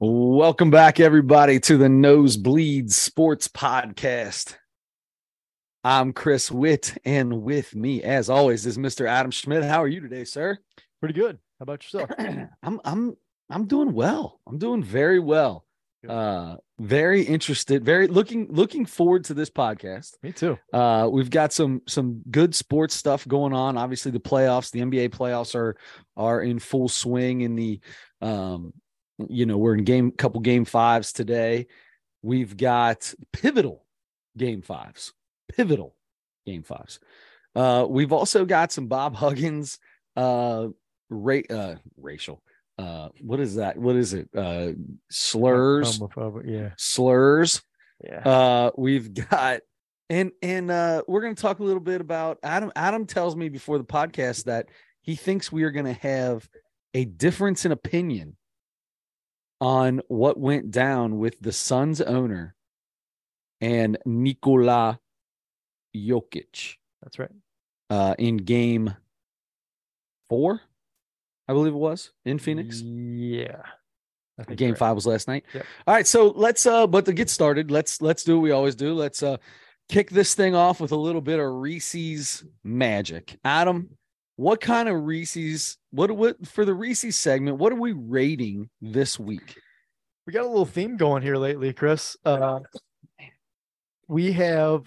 Welcome back, everybody, to the Nosebleed Sports Podcast. I'm Chris Witt, and with me, as always, is Mr. Adam Schmidt. How are you today, sir? Pretty good. How about yourself? I'm I'm I'm doing well. I'm doing very well. Good. Uh very interested, very looking looking forward to this podcast. Me too. Uh, we've got some some good sports stuff going on. Obviously, the playoffs, the NBA playoffs are are in full swing. In the, um, you know, we're in game couple game fives today. We've got pivotal game fives, pivotal game fives. Uh, we've also got some Bob Huggins, uh, ra- uh, racial. Uh, what is that? What is it? Uh, slurs, Yeah. slurs Yeah. uh we've got and and uh we're going to talk a little bit about adam adam tells me before the podcast that he thinks we are going to have a difference in opinion on what went down with the Suns owner and Nikola Jokic That's right. uh in game 4 I believe it was in Phoenix Yeah. Game right. five was last night Yep. all right so let's uh but to get started let's let's do what we always do let's uh kick this thing off with a little bit of reese's magic adam what kind of reese's what what for the reese's segment what are we rating this week We got a little theme going here lately, Chris. Uh, we have,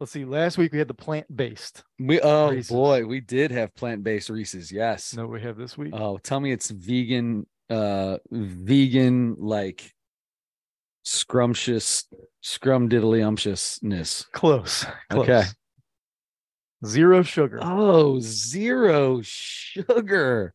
let's see, last week we had the plant based. we oh Reese's. boy we did have plant-based reese's yes No, we have this week. oh tell me it's vegan uh vegan like scrumptious scrum diddly umptiousness Close. Close. Okay. Zero sugar. Oh, zero sugar.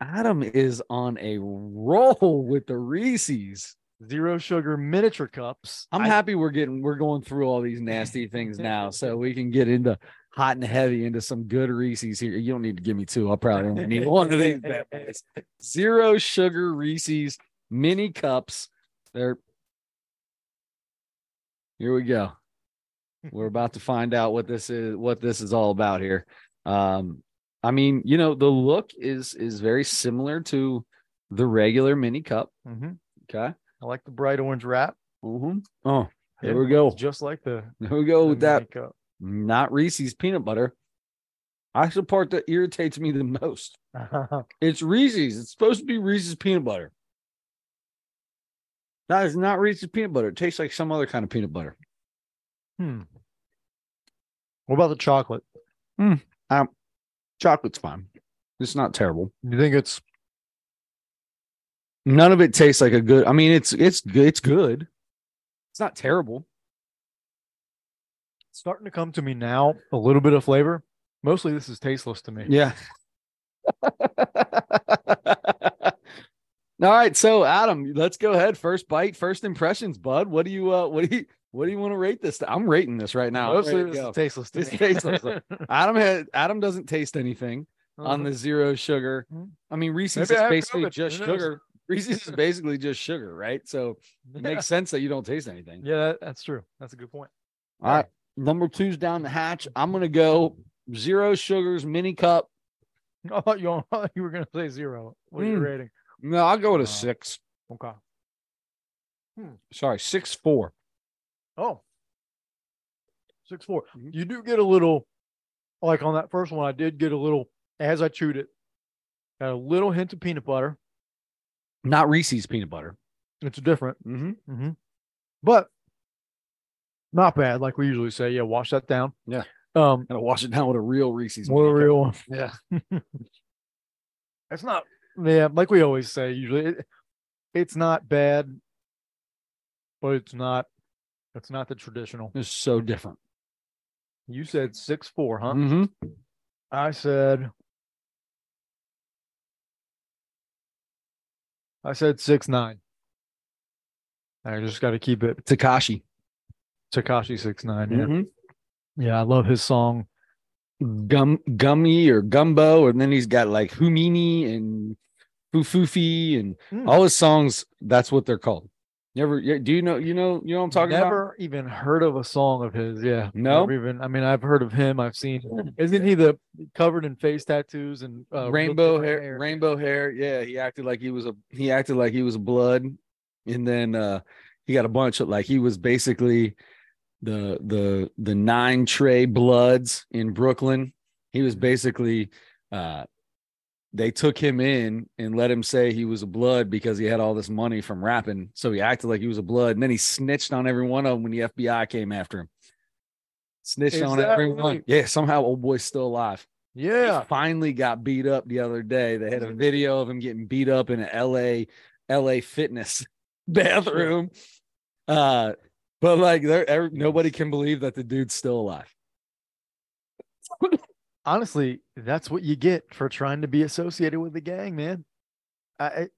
Adam is on a roll with the Reese's. Zero sugar miniature cups. I'm I- happy we're getting we're going through all these nasty things now, so we can get into hot and heavy into some good Reese's here. You don't need to give me two. I'll probably only need one of these. bad boys. Zero sugar Reese's mini cups. They're here we go. We're about to find out what this is what this is all about here. Um, I mean, you know, the look is is very similar to the regular mini cup. Mhm. Okay. I like the bright orange wrap. Mm-hmm. Oh, there Yeah, we go. Just like the, There we go the with that. cup. Not Reese's peanut butter. That's the part that irritates me the most. It's Reese's. It's supposed to be Reese's peanut butter. That is not Reese's peanut butter. It tastes like some other kind of peanut butter. Hmm. What about the chocolate? Hmm. Chocolate's fine. It's not terrible. You think it's None of it tastes like a good. I mean, it's it's good. It's good. It's not terrible. starting to come to me now? A little bit of flavor. Mostly, this is tasteless to me. Yeah. All right, so Adam, let's go ahead. First bite, first impressions, bud. What do you uh what do you what do you want to rate this? I'm rating this right now. Mostly, this is tasteless It's tasteless. Adam had Adam doesn't taste anything on Uh-huh. the zero sugar. Mhm. I mean, Reese's Maybe is basically COVID. just sugar. Reese's is basically just sugar, right? So it makes sense that you don't taste anything. Yeah, that, that's true. That's a good point. All right. Number two's down the hatch. I'm gonna go zero sugars, mini cup. I thought you, you were going to say zero. What are you Mm. rating? No, I'll go with a Uh, six. Okay. Sorry, six four. Oh, six four. Mhm. You do get a little, like on that first one, I did get a little as I chewed it. Got a little hint of peanut butter. Not Reese's peanut butter. It's different, Mm-hmm. mm-hmm. but not bad. Like we usually say, yeah, wash that down. Yeah. Um, Gotta wash it down with a real Reese's. mini cup. real. Yeah. It's not, yeah, like we always say, usually it, it's not bad, but it's not, it's not the traditional. It's so different. You said six four, huh? Mm-hmm. I said, I said six nine. I just got to keep it Tekashi. Tekashi six nine. Yeah, Mhm. yeah, I love his song. Gum gummy or gumbo, and then he's got like Humini and Fufufi and Mm. all his songs. That's what they're called. You ever? yeah, Do you know? You know? You know I'm talking about? Never even heard of a song of his. Yeah. No? Never even. I mean, I've heard of him. I've seen. Isn't he the covered in face tattoos and uh, rainbow different hair, rainbow hair. Yeah, he acted like he was a he acted like he was blood, and then uh he got a bunch of like he was basically the the the Nine Trey Bloods in Brooklyn. He was basically uh they took him in and let him say he was a blood because he had all this money from rapping. So he acted like he was a blood, and then he snitched on every one of them when the FBI came after him. Snitched Is on everyone. right? Yeah, somehow old boy's still alive Yeah. finally got beat up the other day. They had a video of him getting beat up in an LA LA fitness bathroom. Uh but like there nobody can believe that the dude's still alive. Honestly, that's what you get for trying to be associated with the gang, man. I,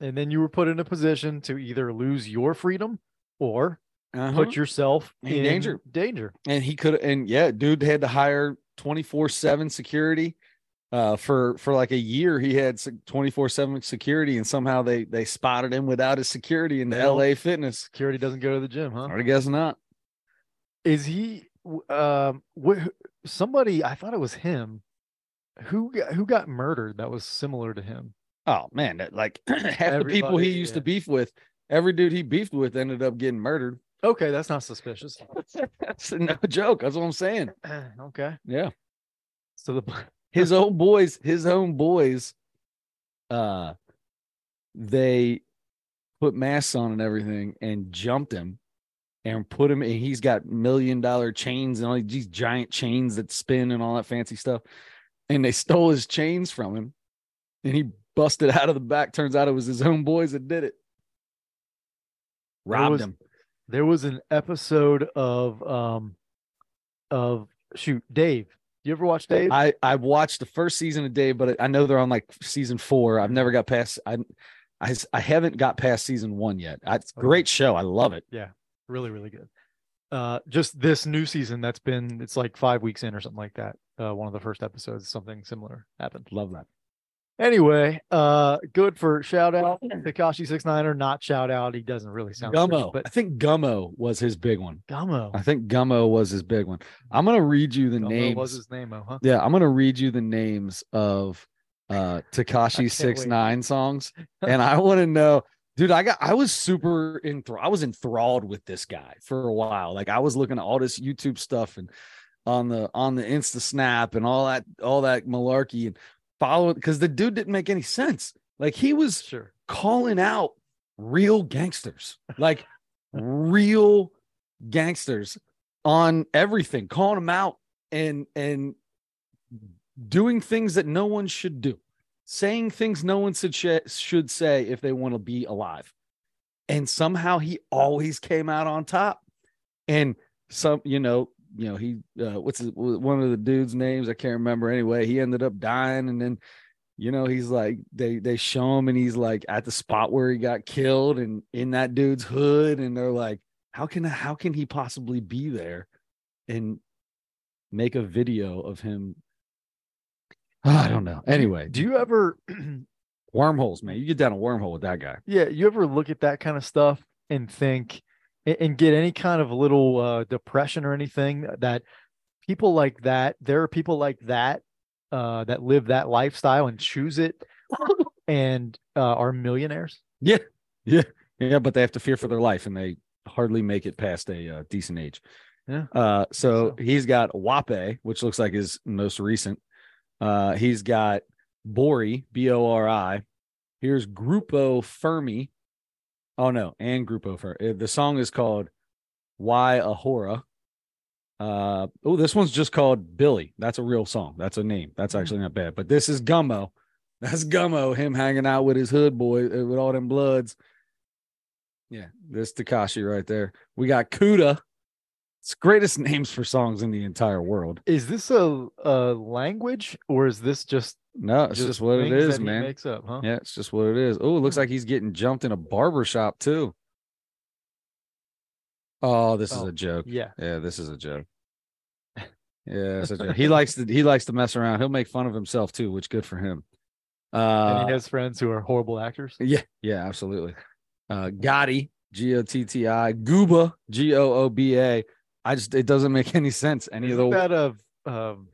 and then you were put in a position to either lose your freedom or Uh-huh. put yourself In in, danger. Danger. and he could and yeah, dude had to hire 24/7 security. Uh for for like a year he had 24/7 security and somehow they they spotted him without his security in the Well, LA fitness. Security doesn't go to the gym, huh? I guess not. Is he? Um, wh- somebody? I thought it was him. Who got, who got murdered? That was similar to him. Oh man, like half the people he used to beef with, every dude he beefed with ended up getting murdered. Okay, that's not suspicious. That's no joke. That's what I'm saying. okay, Yeah. so the His own boys, his own boys, uh they put masks on and everything and jumped him and put him and he's got million dollar chains and all these giant chains that spin and all that fancy stuff. And they stole his chains from him and he busted out of the back. Turns out it was his own boys that did it. There Robbed was- him. there was an episode of um of shoot Dave. You ever watch Dave? I I watched the first season of Dave, but I know they're on like season four. I've never got past. I I I haven't got past season one yet. It's a great show. I love it. Really really good. Uh, just this new season that's been it's like five weeks in or something like that. Uh, one of the first episodes, something similar happened. Love that. Anyway, uh, good for shout out Tekashi six niner. Not shout out. He doesn't really sound great, Gummo, but I think Gummo was his big one. Gummo. I think Gummo was his big one. I'm gonna read you the Gummo names. was his name, oh, huh? Yeah, I'm gonna read you the names of uh Tekashi can't six wait. nine songs, and I want to know, dude. I got I was super enthralled. I was enthralled with this guy for a while. Like I was looking at all this YouTube stuff and on the on the Insta Snap and all that all that malarkey and following because the dude didn't make any sense. Like he was Sure. calling out real gangsters, like real gangsters on everything, calling them out and and doing things that no one should do, saying things no one should sh- should say if they want to be alive. And somehow he always came out on top. And some, you know, you know, he uh, what's his, one of the dudes' names I can't remember. Anyway, he ended up dying, and then you know he's like they they show him and he's like at the spot where he got killed and in that dude's hood and they're like how can how can he possibly be there and make a video of him i don't know anyway Do you ever wormholes man you get down a wormhole with that guy Yeah, you ever look at that kind of stuff and think and get any kind of little uh, depression or anything that people like that, there are people like that uh, that live that lifestyle and choose it and uh, are millionaires. yeah yeah yeah. but they have to fear for their life and they hardly make it past a uh, decent age Yeah. uh so So- he's got wape which looks like his most recent uh he's got bori b-o-r-i here's Grupo Firme. Oh no and Grupo Firme the song is called why ahora uh oh this one's just called billy. That's a real song. That's a name. That's Hmm. actually not bad. But this is gummo. That's gummo him hanging out with his hood boy uh, with all them bloods. Yeah this tekashi right there. We got kuda it's greatest names for songs in the entire world Is this a, a language or is this just no it's just, what it is man Makes up, huh? yeah it's just what it is oh it looks like he's getting jumped in a barber shop too oh this is Oh, a joke Yeah. Yeah, this is a joke. Yeah, it's a joke. he likes to he likes to mess around. He'll make fun of himself too, which good for him. Uh and he has friends who are horrible actors. yeah, yeah, absolutely. Uh Gotti, G O T T I, Gooba, G O O B A. I just it doesn't make any sense. Any Isn't of the that a um,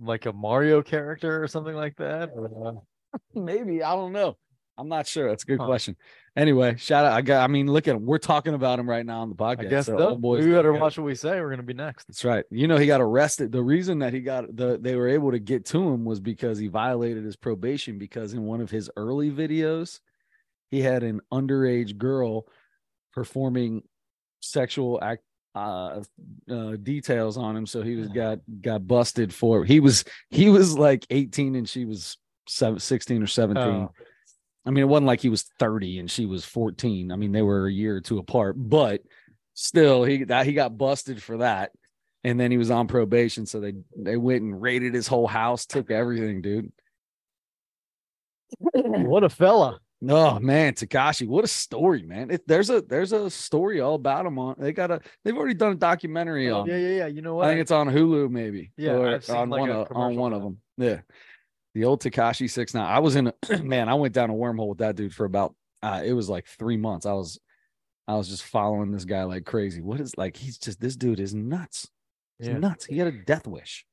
like a Mario character or something like that? Or, maybe I don't know. I'm not sure. That's a good Huh. question. Anyway, shout out. I got. I mean, look at him. We're talking about him right now on the podcast. I guess so so. boys we better watch what we say. We're gonna be next. That's right. You know, he got arrested. The reason that he got the they were able to get to him was because he violated his probation because in one of his early videos, he had an underage girl performing sexual act uh, uh details on him so he was got got busted for he was he was like 18 and she was seven, 16 or 17 Oh. I mean, it wasn't like he was 30 and she was 14. I mean, they were a year or two apart, but still, he that he got busted for that. And then he was on probation. So they they went and raided his whole house, took everything, dude. What a fella! Oh man, Tekashi, what a story, man. It, there's a there's a story all about him on they got a they've already done a documentary Oh, on yeah, yeah, yeah. You know what? I think it's on Hulu, maybe. Yeah, or I've seen, on like, one of on one of them. Yeah, the old Tekashi six nine. I was in a man. I went down a wormhole with that dude for about. Uh, it was like three months. I was, I was just following this guy like crazy. What is like? He's just this dude is nuts. He's Yeah. nuts. He had a death wish.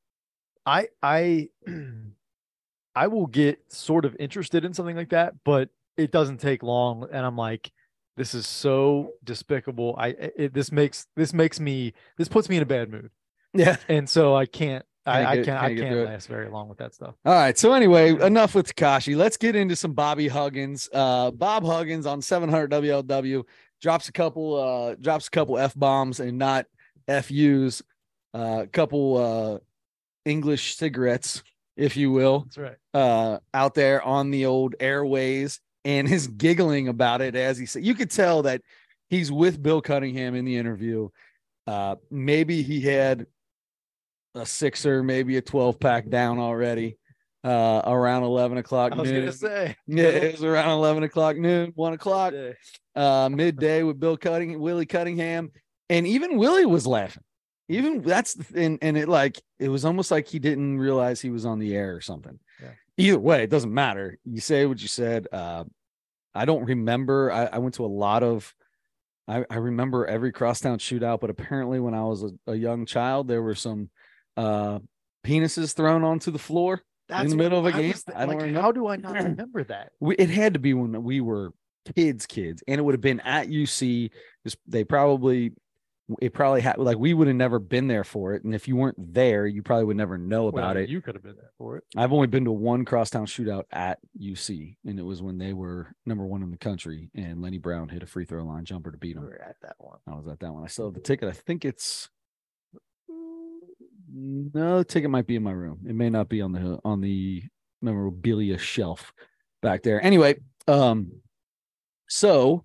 I I I will get sort of interested in something like that, but it doesn't take long, and I'm like, this is so despicable. I it, this makes this makes me this puts me in a bad mood, Yeah. and so I can't. I, Can't I can't. can't I can't it. last very long with that stuff. All right. So anyway, enough with Tekashi. Let's get into some Bobby Huggins. Uh, Bob Huggins on 700 WLW drops a couple uh drops a couple f bombs and not FUs. A uh, couple uh English cigarettes, if you will, That's right. uh out there on the old airways and is giggling about it as he said. You could tell that he's with Bill Cunningham in the interview. Uh, maybe he had a sixer, maybe a 12 pack down already uh, around 11 o'clock I was gonna say. Yeah, it was around 11 o'clock noon, one o'clock, uh, midday with Bill Cutting, Willie Cunningham. And even Willie was laughing. Even that's and, and it like it was almost like he didn't realize he was on the air or something. Either way, it doesn't matter. You say what you said. Uh, I don't remember. I, I went to a lot of I, I remember every crosstown shootout, but apparently when I was a, a young child, there were some uh penises thrown onto the floor. That's the middle of a I game? I don't like, remember. How do I not remember that? we, it had to be when we were kids kids and it would have been at uc they probably it probably had like we would have never been there for it and if you weren't there you probably would never know about Well, it You could have been there for it. i've only been to one crosstown shootout at uc and it was when they were number one in the country and lenny brown hit a free throw line jumper to beat them. him were at that one. i was at that one i still have the ticket i think it's no the ticket might be in my room it may not be on the on the memorabilia shelf back there anyway um so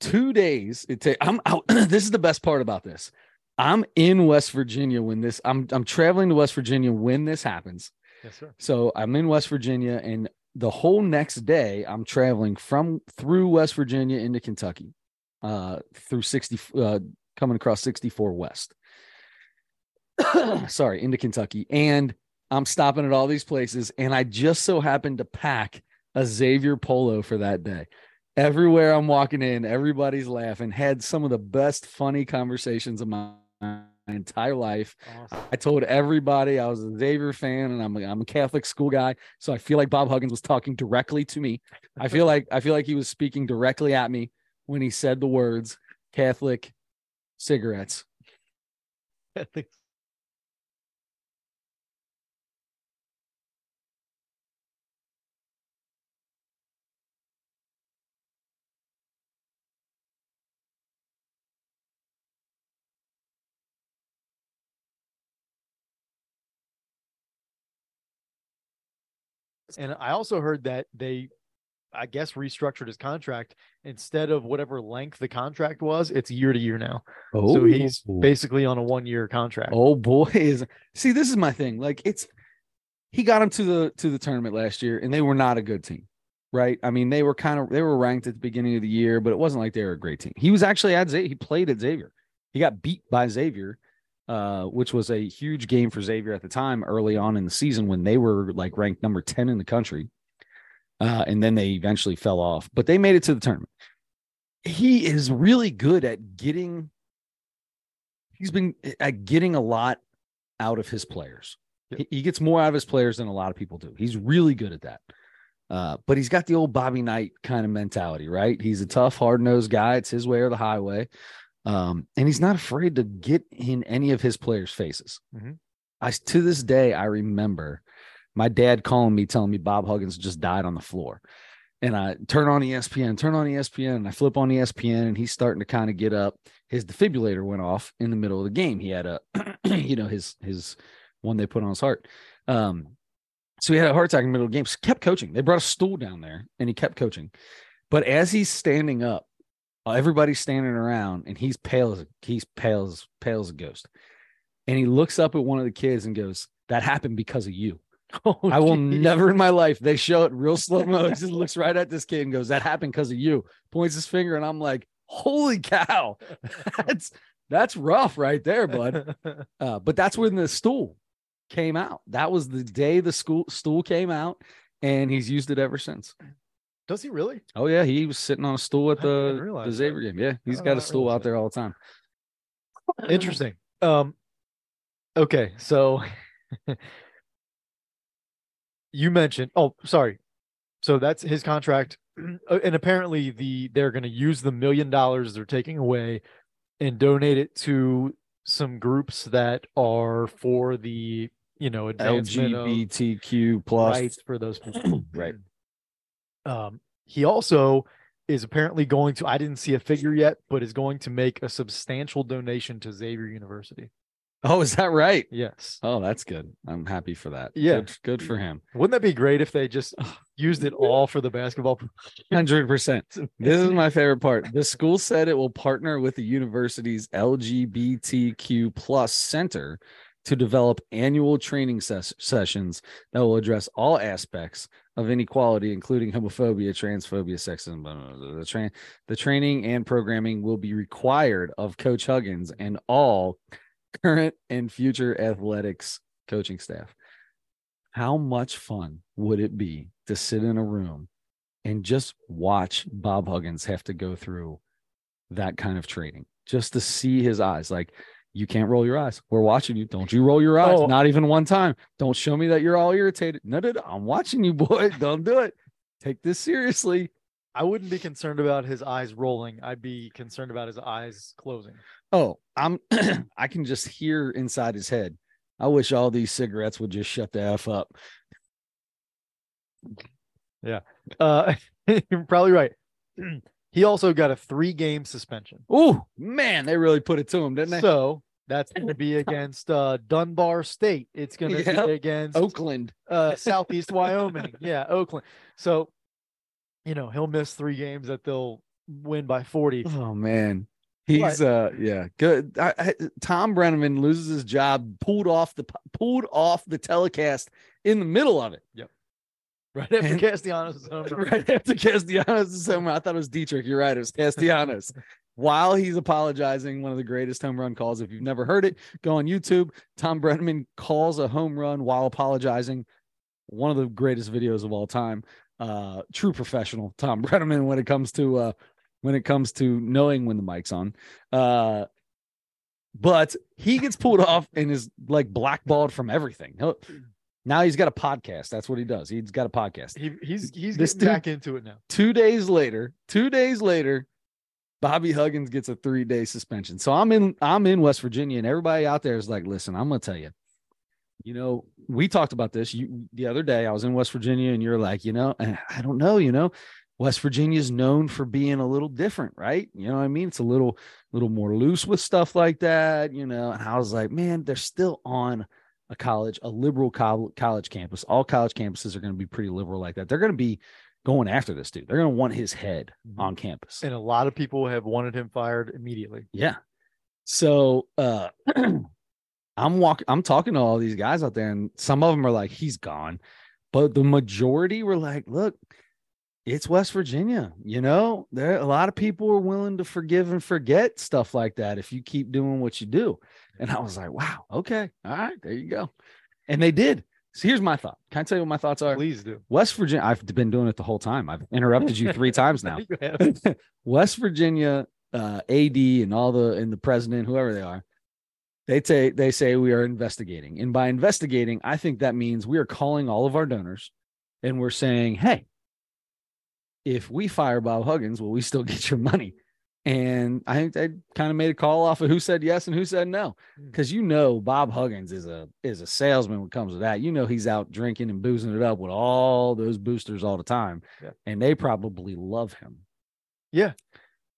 two days it take i'm out this is the best part about this i'm in west virginia when this i'm i'm traveling to west virginia when this happens Yes, sir. so I'm in West Virginia, and the whole next day I'm traveling from through West Virginia into Kentucky, uh, through 60, uh, coming across 64 West. Sorry, into Kentucky, and I'm stopping at all these places, and I just so happened to pack a Xavier polo for that day. Everywhere I'm walking in, everybody's laughing. Had some of the best funny conversations of my entire life. Awesome. I told everybody I was a Xavier fan and I'm a, I'm a Catholic school guy. So I feel like Bob Huggins was talking directly to me. I feel like I feel like he was speaking directly at me when he said the words Catholic cigarettes. I And I also heard that they, I guess, restructured his contract. Instead of whatever length the contract was, it's year to year now. Oh, So he's oh. basically on a one year contract. oh boy see this is my thing. Like it's he got him to the to the tournament last year and they were not a good team. Right. I mean, they were kind of they were ranked at the beginning of the year, but it wasn't like they were a great team. He was actually at Xavier. He played at Xavier. He got beat by Xavier, uh, which was a huge game for Xavier at the time, early on in the season when they were like ranked number 10 in the country. uh, and then they eventually fell off. But they made it to the tournament. He is really good at getting. He's been at getting a lot out of his players. Yep. He, he gets more out of his players than a lot of people do. He's really good at that. Uh, but he's got the old Bobby Knight kind of mentality, right? He's a tough, hard nosed guy. It's his way or the highway. Um, and he's not afraid to get in any of his players' faces. Mhm. I to this day I remember my dad calling me, telling me Bob Huggins just died on the floor. And I turn on ESPN, turn on ESPN, and I flip on ESPN, and he's starting to kind of get up. His defibrillator went off in the middle of the game. He had a, you know, his his one they put on his heart. Um, so he had a heart attack in the middle of the game. So kept coaching. They brought a stool down there, and he kept coaching. But as he's standing up, everybody's standing around, and he's pale as he's pale as pale as a ghost. And he looks up at one of the kids and goes, "That happened because of you." Oh, I will geez. never in my life. They show it real slow mo. He just looks right at this kid and goes, "That happened because of you." Points his finger, and I'm like, "Holy cow, that's that's rough right there, bud." Uh, but that's when the stool came out. That was the day the school stool came out, and he's used it ever since. Does he really? Oh yeah, he was sitting on a stool at the the that. Xavier game. Yeah, he's got a stool out there all the time. Interesting. Um, okay, so you mentioned. Oh, sorry. So that's his contract, Uh, and apparently the they're going to use the million dollars they're taking away and donate it to some groups that are for the you know advancement of LGBTQ plus. rights for those people. Right. Um, he also is apparently going to. I didn't see a figure yet, but is going to make a substantial donation to Xavier University. Oh, is that right? Yes. Oh, that's good. I'm happy for that. Yeah. good, good for him. Wouldn't that be great if they just used it all for the basketball? Hundred percent. This is my favorite part. The school said it will partner with the university's LGBTQ plus center to develop annual training ses- sessions that will address all aspects of inequality, including homophobia, transphobia, sexism. Blah, blah, blah. The, tra- the training and programming will be required of Coach Huggins and all current and future athletics coaching staff. How much fun would it be to sit in a room and just watch Bob Huggins have to go through that kind of training just to see his eyes. Like, you can't roll your eyes. We're watching you. Don't you roll your eyes. Oh. Not even one time. Don't show me that you're all irritated. No, no, no. I'm watching you, boy. Don't do it. Take this seriously. I wouldn't be concerned about his eyes rolling. I'd be concerned about his eyes closing. Oh, I'm I can just hear inside his head. I wish all these cigarettes would just shut the F up. Yeah. Uh, you're probably right. he also got a three-game suspension. Oh man, they really put it to him, didn't they? So that's going to be against uh, Dunbar State. It's going to Yep. be against Oakland. uh, Southeast Wyoming. Yeah, Oakland. So, you know, he'll miss three games that they'll win by 40. Oh man. He's uh yeah good. I, I, Tom Brennaman loses his job, pulled off the pulled off the telecast in the middle of it. Right after And- Castellanos. home run. right after Castellanos is home run. I thought it was Dietrich. You're right. It was Castellanos. While he's apologizing, one of the greatest home run calls. If you've never heard it, go on YouTube. Tom Brennaman calls a home run while apologizing. One of the greatest videos of all time. Uh, true professional, Tom Brennaman, when it comes to uh, when it comes to knowing when the mic's on. Uh, but he gets pulled off and is like blackballed from everything. He'll- now he's got a podcast. That's what he does. He's got a podcast He, he's he's This getting dude- back into it now. two days later, two days later, Bobby Huggins gets a three day suspension. So I'm in I'm in West Virginia, and everybody out there is like, listen, I'm gonna tell you, you know, we talked about this you the other day. I was in West Virginia, and you're like, you know, and I don't know, you know, West Virginia is known for being a little different, right? You know what I mean? It's a little little more loose with stuff like that, you know. And I was like, man, they're still on a college, a liberal col- college campus. All college campuses are going to be pretty liberal like that. They're going to be going after this dude. They're going to want his head Mhm. on campus. And a lot of people have wanted him fired immediately. Yeah. So uh I'm walking I'm talking to all these guys out there and some of them are like he's gone. But the majority were like, look, it's West Virginia, you know? There a lot of people are willing to forgive and forget stuff like that if you keep doing what you do. And I was like, wow, okay. All right, there you go. And they did. So here's my thought. Can I tell you what my thoughts are? Please do. West Virginia. I've been doing it the whole time. I've interrupted you three times now. West Virginia uh, AD and all the and the president, whoever they are, they say they say we are investigating, and by investigating, I think that means we are calling all of our donors, and we're saying, hey, if we fire Bob Huggins, will we still get your money? And I think they kind of made a call off of who said yes and who said no, Hmm. because you know Bob Huggins is a is a salesman when it comes to that. You know he's out drinking and boozing it up with all those boosters all the time, Yeah. and they probably love him. Yeah,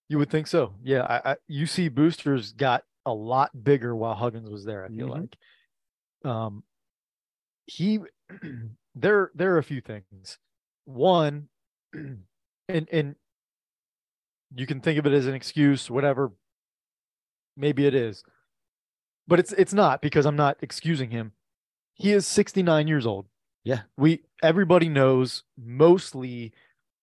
you would think so. Yeah, I, I UC boosters got a lot bigger while Huggins was there. I feel Mhm. like, um, he there there are a few things. One, and and you can think of it as an excuse, whatever. Maybe it is, but it's it's not because I'm not excusing him. He is 69 years old. Yeah. we everybody knows mostly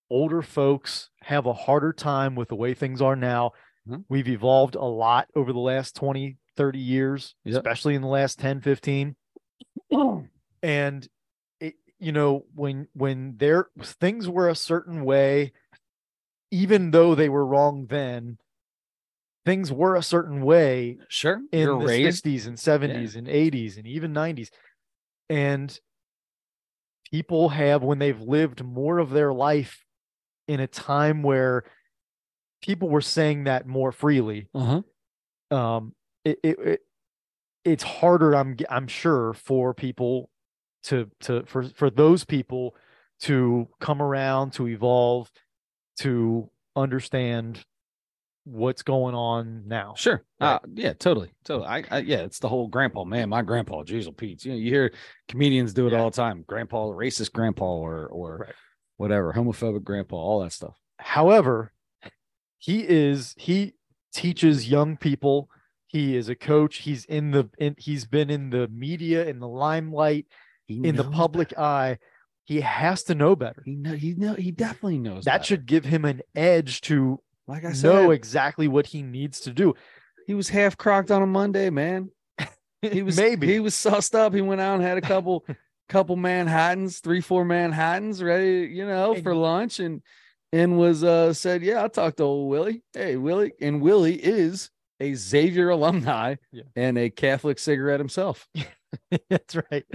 older folks have a harder time with the way things are now. Mhm. We've evolved a lot over the last 20, 30 years, Yep. especially in the last 10, 15. And it, you know, when when there things were a certain way, even though they were wrong then, things were a certain way Sure, in you're the raised 60s and 70s and 80s and even 90s. And people have, when they've lived more of their life in a time where people were saying that more freely, Uh huh. um, it, it, it it's harder. I'm I'm sure for people to to for for those people to come around to evolve to understand what's going on now. Sure. Right. Uh, yeah, totally. Totally. I, I, yeah, it's the whole grandpa, man. My grandpa, Jeezel Pete's. You know, you hear comedians do it Yeah. all the time. Grandpa, racist grandpa, or or Right. whatever, homophobic grandpa, all that stuff. However, he is he teaches young people. He is a coach. He's in the in, he's been in the media in the limelight He in the public better. eye. He has to know better. He know he know he definitely knows That better. should give him an edge to like I said. know exactly what he needs to do. he was half crocked on a Monday, man. He was maybe he was sussed up. He went out and had a couple couple Manhattans, three, four Manhattans ready, you know, for lunch and and was uh said, Yeah, I'll talk to old Willie. Hey, Willie. And Willie is a Xavier alumni Yeah. and a Catholic cigarette himself. That's right.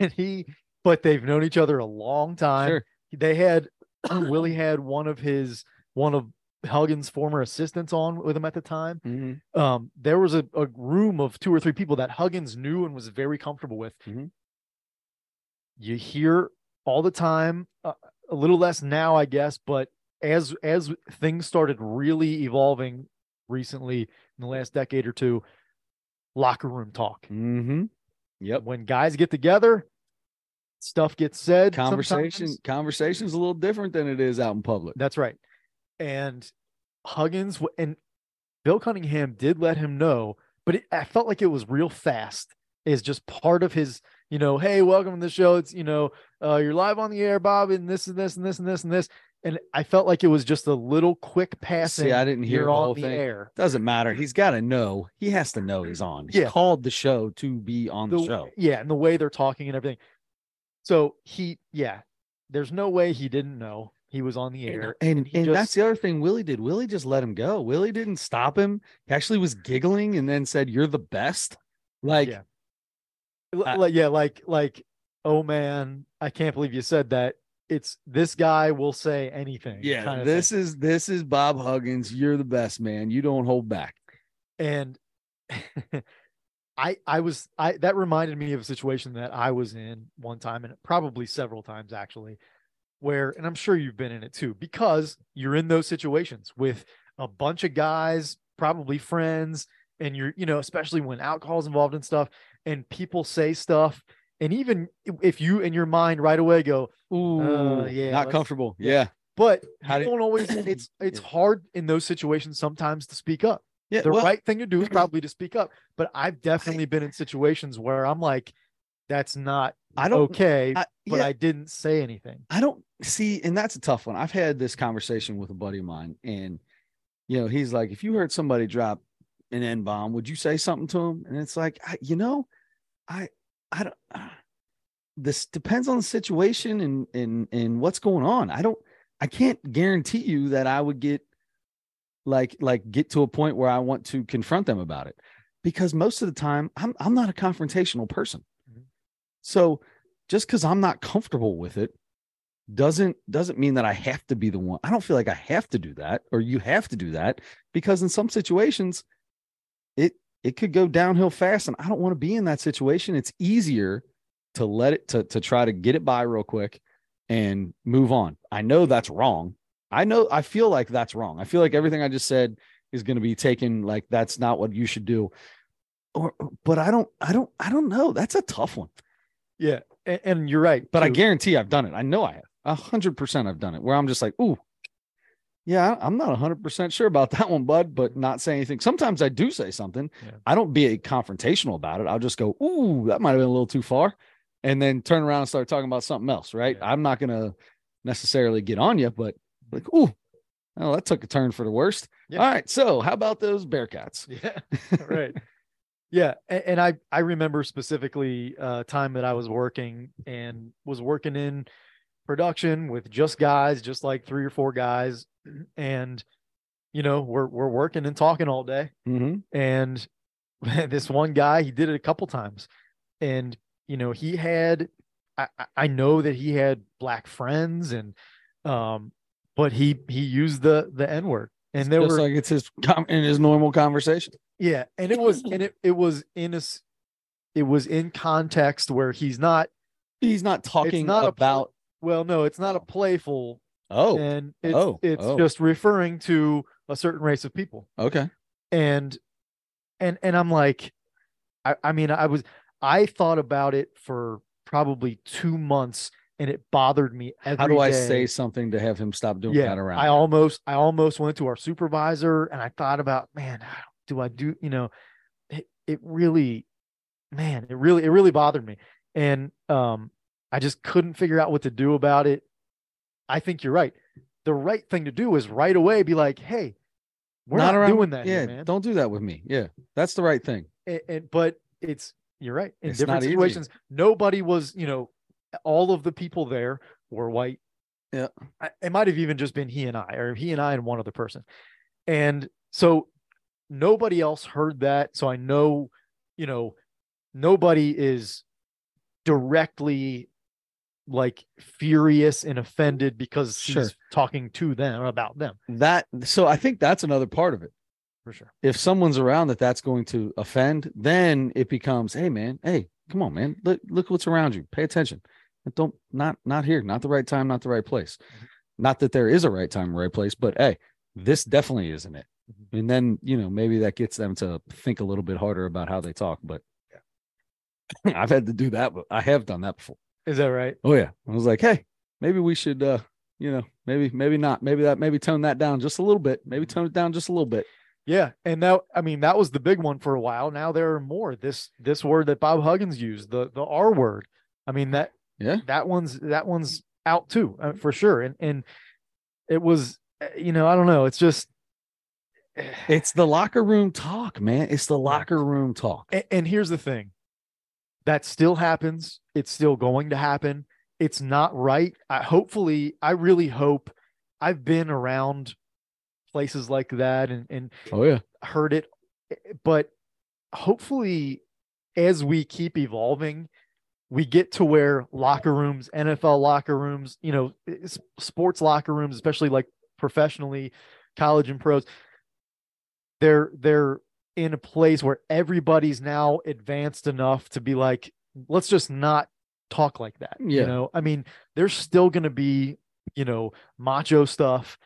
And he, but they've known each other a long time. Sure. They had Willie had one of his one of Huggins' former assistants on with him at the time. Mhm. Um, there was a, a room of two or three people that Huggins knew and was very comfortable with. Mhm. You hear all the time, uh, a little less now, I guess, but as as things started really evolving recently in the last decade or two, locker room talk Mm-hmm. Yep. when guys get together, stuff gets said. Conversation sometimes. conversation's a little different than it is out in public. That's right. And Huggins and Bill Cunningham did let him know, but it, I felt like it was real fast. Is just part of his, you know, hey, welcome to the show. It's you know, uh, you're live on the air, Bob, and this and this and this and this and this. And I felt like it was just a little quick passing. See, I didn't hear the whole the thing. air. Doesn't matter. He's got to know. He has to know he's on. He Yeah. called the show to be on the, the- show. Yeah, and the way they're talking and everything. So he, yeah, there's no way he didn't know he was on the air. And he and that's the other thing Willie did. Willie just let him go. Willie didn't stop him. He actually was giggling and then said, "You're the best." Like, Yeah. Like, yeah, like like, oh man, I can't believe you said that. It's this guy will say anything. yeah, kind of this thing. is this is Bob Huggins. You're the best, man. You don't hold back. and I I was I that reminded me of a situation that I was in one time and probably several times actually, where and I'm sure you've been in it too because you're in those situations with a bunch of guys, probably friends, and you're you know especially when alcohol's involved and stuff, and people say stuff. And even if you in your mind right away go, Ooh, Uh, yeah, not comfortable. yeah. But How you do- don't always it's it's Yeah. hard in those situations sometimes to speak up yeah. the well, right thing to do is probably to speak up. But I've definitely been in situations where I'm like, that's not I don't. okay, I, but I didn't say anything. I don't see, and that's a tough one. I've had this conversation with a buddy of mine, and you know, he's like, if you heard somebody drop an N bomb, would you say something to him? And it's like, I, you know, I, I don't. Uh, this depends on the situation and and and what's going on. I don't I can't guarantee you that I would get like like get to a point where I want to confront them about it because most of the time I'm I'm not a confrontational person. Mhm. So just because I'm not comfortable with it doesn't doesn't mean that I have to be the one. I don't feel like I have to do that or you have to do that because in some situations it it could go downhill fast and I don't want to be in that situation. It's easier to let it to to try to get it by real quick and move on. I know that's wrong. I know I feel like that's wrong. I feel like everything I just said is going to be taken like that's not what you should do. Or but I don't I don't I don't know. That's a tough one. Yeah, and, and you're right. But I guarantee I've done it. I know I have. A hundred percent I've done it where I'm just like, ooh, yeah, I'm not a hundred percent sure about that one, bud, but not say anything. Sometimes I do say something. Yeah. I don't be confrontational about it. I'll just go, ooh, that might have been a little too far. And then turn around and start talking about something else, right? Yeah. I'm not gonna necessarily get on you, but like, ooh, oh, that took a turn for the worst. Yeah. All right. So how about those Bearcats? Yeah, right. Yeah, and, and I I remember specifically uh time that I was working and was working in production with just guys, just like three or four guys, and you know we're we're working and talking all day, Mm-hmm. and this one guy he did it a couple times, and you know he had I- I know that he had black friends and um but he he used the the n word and there were like it's his com- in his normal conversation. yeah, and it was and it, it was in a it was in context where he's not He's not talking not a about well, no, it's not a playful oh, and it's oh, it's oh. just referring to a certain race of people. okay. And and and I'm like I, I mean I was I thought about it for probably two months and it bothered me every How do I day. say something to have him stop doing yeah, that around? I almost I almost went to our supervisor and I thought about, man, do I do, you know, it, it really, man, it really, it really bothered me. And um, I just couldn't figure out what to do about it. I think you're right. The right thing to do is right away be like, hey, we're not, around- doing that Yeah, here, man. don't do that with me. Yeah, that's the right thing. and, and but it's you're right in It's different not easy. situations nobody was you know all of the people there were white Yeah. I, it might have even just been he and i or he and i and one other person and so nobody else heard that so i know you know nobody is directly like furious and offended because Sure. he's talking to them about them That so I think that's another part of it. for sure If someone's around that that's going to offend, then it becomes, hey man, hey, come on, man, look look what's around you. Pay attention. Don't not not here, not the right time, not the right place. Not that there is a right time, right place, but hey, this definitely isn't it. Mhm. And then you know maybe that gets them to think a little bit harder about how they talk. But yeah. I've had to do that, but I have done that before. is that right Oh yeah. I was like, hey, maybe we should uh, you know, maybe, maybe not. Maybe that maybe tone that down just a little bit. Maybe tone it down just a little bit. Yeah, and now I mean that was the big one for a while. Now there are more. This this word that Bob Huggins used, the the R word. I mean that Yeah. that one's that one's out too uh, for sure. And and it was uh, you know I don't know. It's just It's the locker room talk, man. It's the locker room talk. and, and here's the thing, that still happens. It's still going to happen. It's not right. I hopefully I really hope I've been around places like that and and Oh yeah. heard it eh, but hopefully as we keep evolving we get to where locker rooms nfl locker rooms you know eh, sports locker rooms especially like professionally college and pros they're they're in a place where everybody's now advanced enough to be like let's just not talk like that Yeah. you know i mean there's still going to be you know macho stuff oh,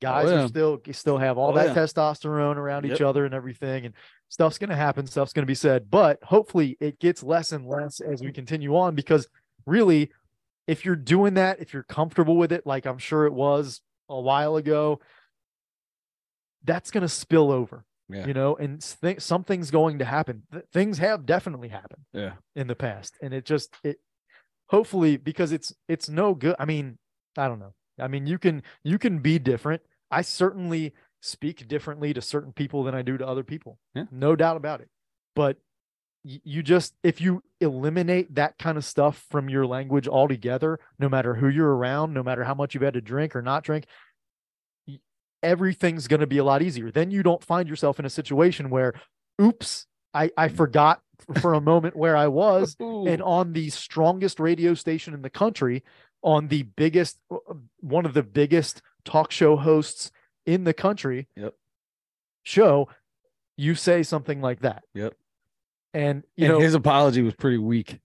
guys yeah. are still still have all Oh, that yeah. testosterone around each other and everything and stuff's going to happen stuff's going to be said but hopefully it gets less and less as we continue on because really if you're doing that if you're comfortable with it like i'm sure it was a while ago that's going to spill over Yeah. you know and th- something's going to happen Th- things have definitely happened Yeah. in the past and it just it hopefully because it's it's no good i mean i don't know i mean you can you can be different i certainly speak differently to certain people than i do to other people Yeah. no doubt about it but you just if you eliminate that kind of stuff from your language altogether, no matter who you're around, no matter how much you've had to drink or not drink everything's going to be a lot easier. Then you don't find yourself in a situation where, oops, I I forgot for a moment where I was, and on the strongest radio station in the country, on the biggest, uh, one of the biggest talk show hosts in the country, Yep. show, you say something like that. Yep. And you and know, his apology was pretty weak.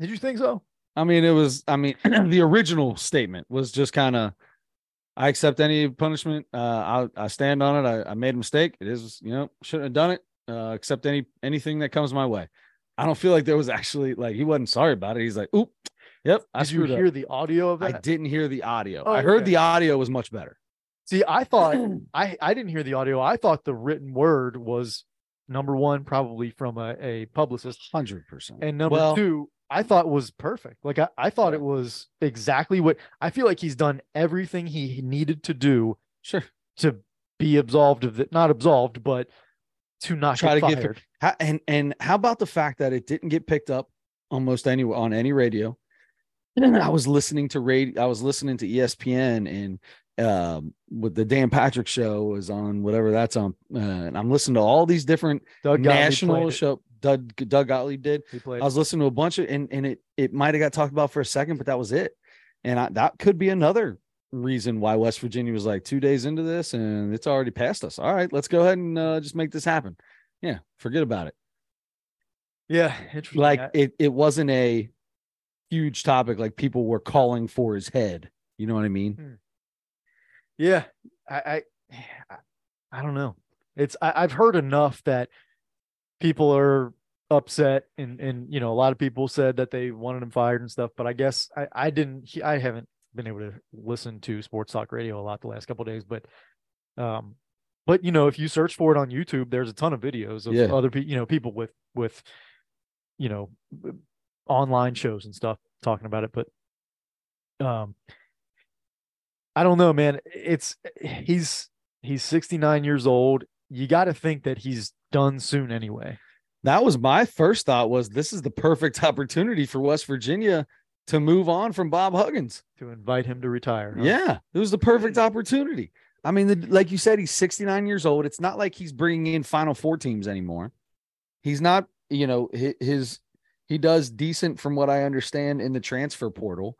did you think so? I mean, it was. I mean, the original statement was just kind of, "I accept any punishment. Uh, I I stand on it. I, I made a mistake. It is, you know, shouldn't have done it. Uh, accept any anything that comes my way." I don't feel like there was actually like he wasn't sorry about it. He's like, "Oop, yep, I Did you screwed up." hear the audio of that? I didn't hear the audio. Oh, I heard okay. the audio was much better. See, I thought I I didn't hear the audio. I thought the written word was number one, probably from a, a publicist, Hundred percent. and number Well- two, I thought was perfect. Like I, I thought it was exactly what I feel like he's done everything he needed to do Sure. to be absolved of it. Not absolved, but to not Try get to get fired. How, and and how about the fact that it didn't get picked up almost any on any radio? I was listening to radio. I was listening to ESPN and um with the Dan Patrick show was on whatever that's on, uh, and I'm listening to all these different Doug national show. Doug Doug Gottlieb did. He I was listening to a bunch of, and and it it might have got talked about for a second, but that was it. And I, that could be another reason why West Virginia was like two days into this, and it's already past us. All right, let's go ahead and uh, just make this happen. Yeah, forget about it. Yeah. Like I- it, it wasn't a huge topic. Like people were calling for his head. You know what I mean? Yeah, I, I, I- don't know. It's I, I've heard enough that people are upset, and and you know a lot of people said that they wanted him fired and stuff. But I guess I I didn't. I haven't been able to listen to sports talk radio a lot the last couple of days, but um, but you know if you search for it on YouTube, there's a ton of videos of Yeah. other people, you know, people with with you know online shows and stuff talking about it, but um. I don't know, man. It's he's he's 69 years old. You got to think that he's done soon anyway. That was my first thought. Was this is the perfect opportunity for West Virginia to move on from Bob Huggins? To invite him to retire. huh? Yeah, it was the perfect opportunity. I mean, the, like you said, he's 69 years old. It's not like he's bringing in Final Four teams anymore. He's not, you know, his, his he does decent from what I understand in the transfer portal,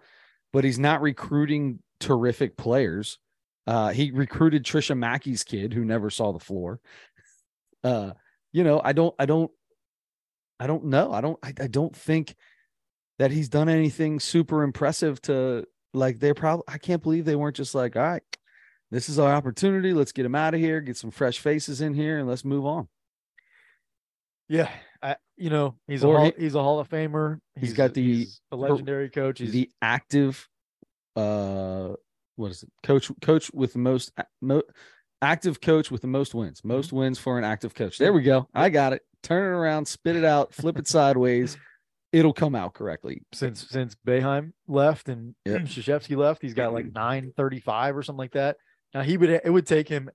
but he's not recruiting terrific players. Uh, he recruited Trisha Mackey's kid who never saw the floor. Uh, you know, I don't, I don't, I don't know. I don't, I, I don't think that he's done anything super impressive to like they're probably I can't believe they weren't just like, all right, this is our opportunity. Let's get him out of here, get some fresh faces in here, and let's move on. Yeah. I, you know, he's a hall, he- he's a Hall of Famer. he's got the- he's a legendary coach. He's the active uh what is it? Coach coach with the most mo, active coach with the most wins. Most wins for an active coach. There we go. I got it. Turn it around, spit it out, flip it sideways. It'll come out correctly. since since Boeheim left and Yep. Krzyzewski left, he's got like 935 or something like that. Now he would it would take him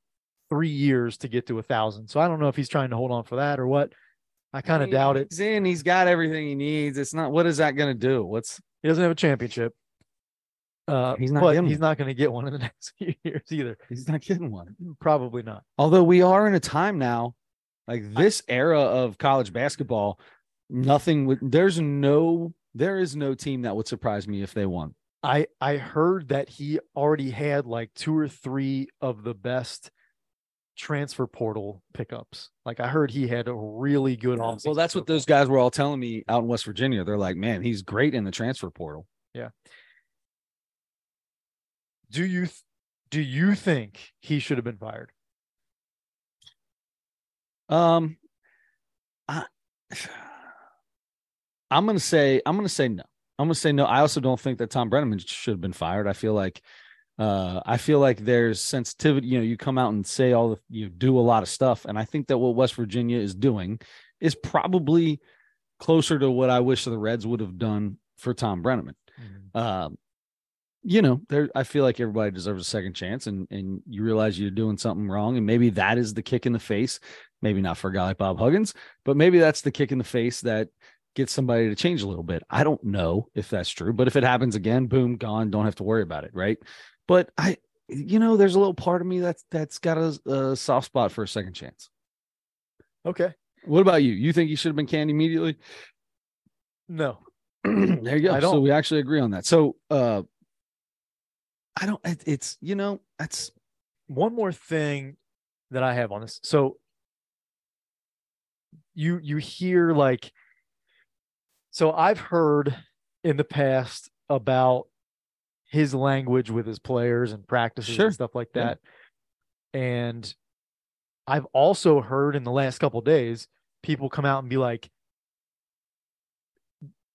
three years to get to a thousand. So I don't know if he's trying to hold on for that or what. I kind of doubt it. He's in, he's got everything he needs. It's not what is that gonna do? What's He doesn't have a championship. Uh, He's not he's one. not going to get one in the next few years either. he's not getting one. Probably not. Although we are in a time now, like this era of college basketball, nothing would there's no there is no team that would surprise me if they won. I I heard that he already had like two or three of the best transfer portal pickups. Like I heard he had a really good Well, offseason that's what those guys were all telling me out in West Virginia. They're like, man, he's great in the transfer portal. Yeah. Do you th- do you think he should have been fired? Um, I, I'm gonna say I'm gonna say no. I'm gonna say no. I also don't think that Thom Brennaman should have been fired. I feel like, uh, I feel like there's sensitivity. You know, you come out and say all the you do a lot of stuff, and I think that what West Virginia is doing is probably closer to what I wish the Reds would have done for Thom Brennaman. Um, you know, there I feel like everybody deserves a second chance and and you realize you're doing something wrong and maybe that is the kick in the face. Maybe not for a guy like Bob Huggins, but maybe that's the kick in the face that gets somebody to change a little bit. I don't know if that's true, but if it happens again, boom, gone, don't have to worry about it, right? But I you know, there's a little part of me that's that's got a, a soft spot for a second chance. Okay. What about you? You think he should have been canned immediately? No. there you go. So we actually agree on that. So uh I don't it, it's you know, that's one more thing that I have on this. So you you hear like so I've heard in the past about his language with his players and practices Sure. and stuff like Yeah. that. And I've also heard in the last couple days people come out and be like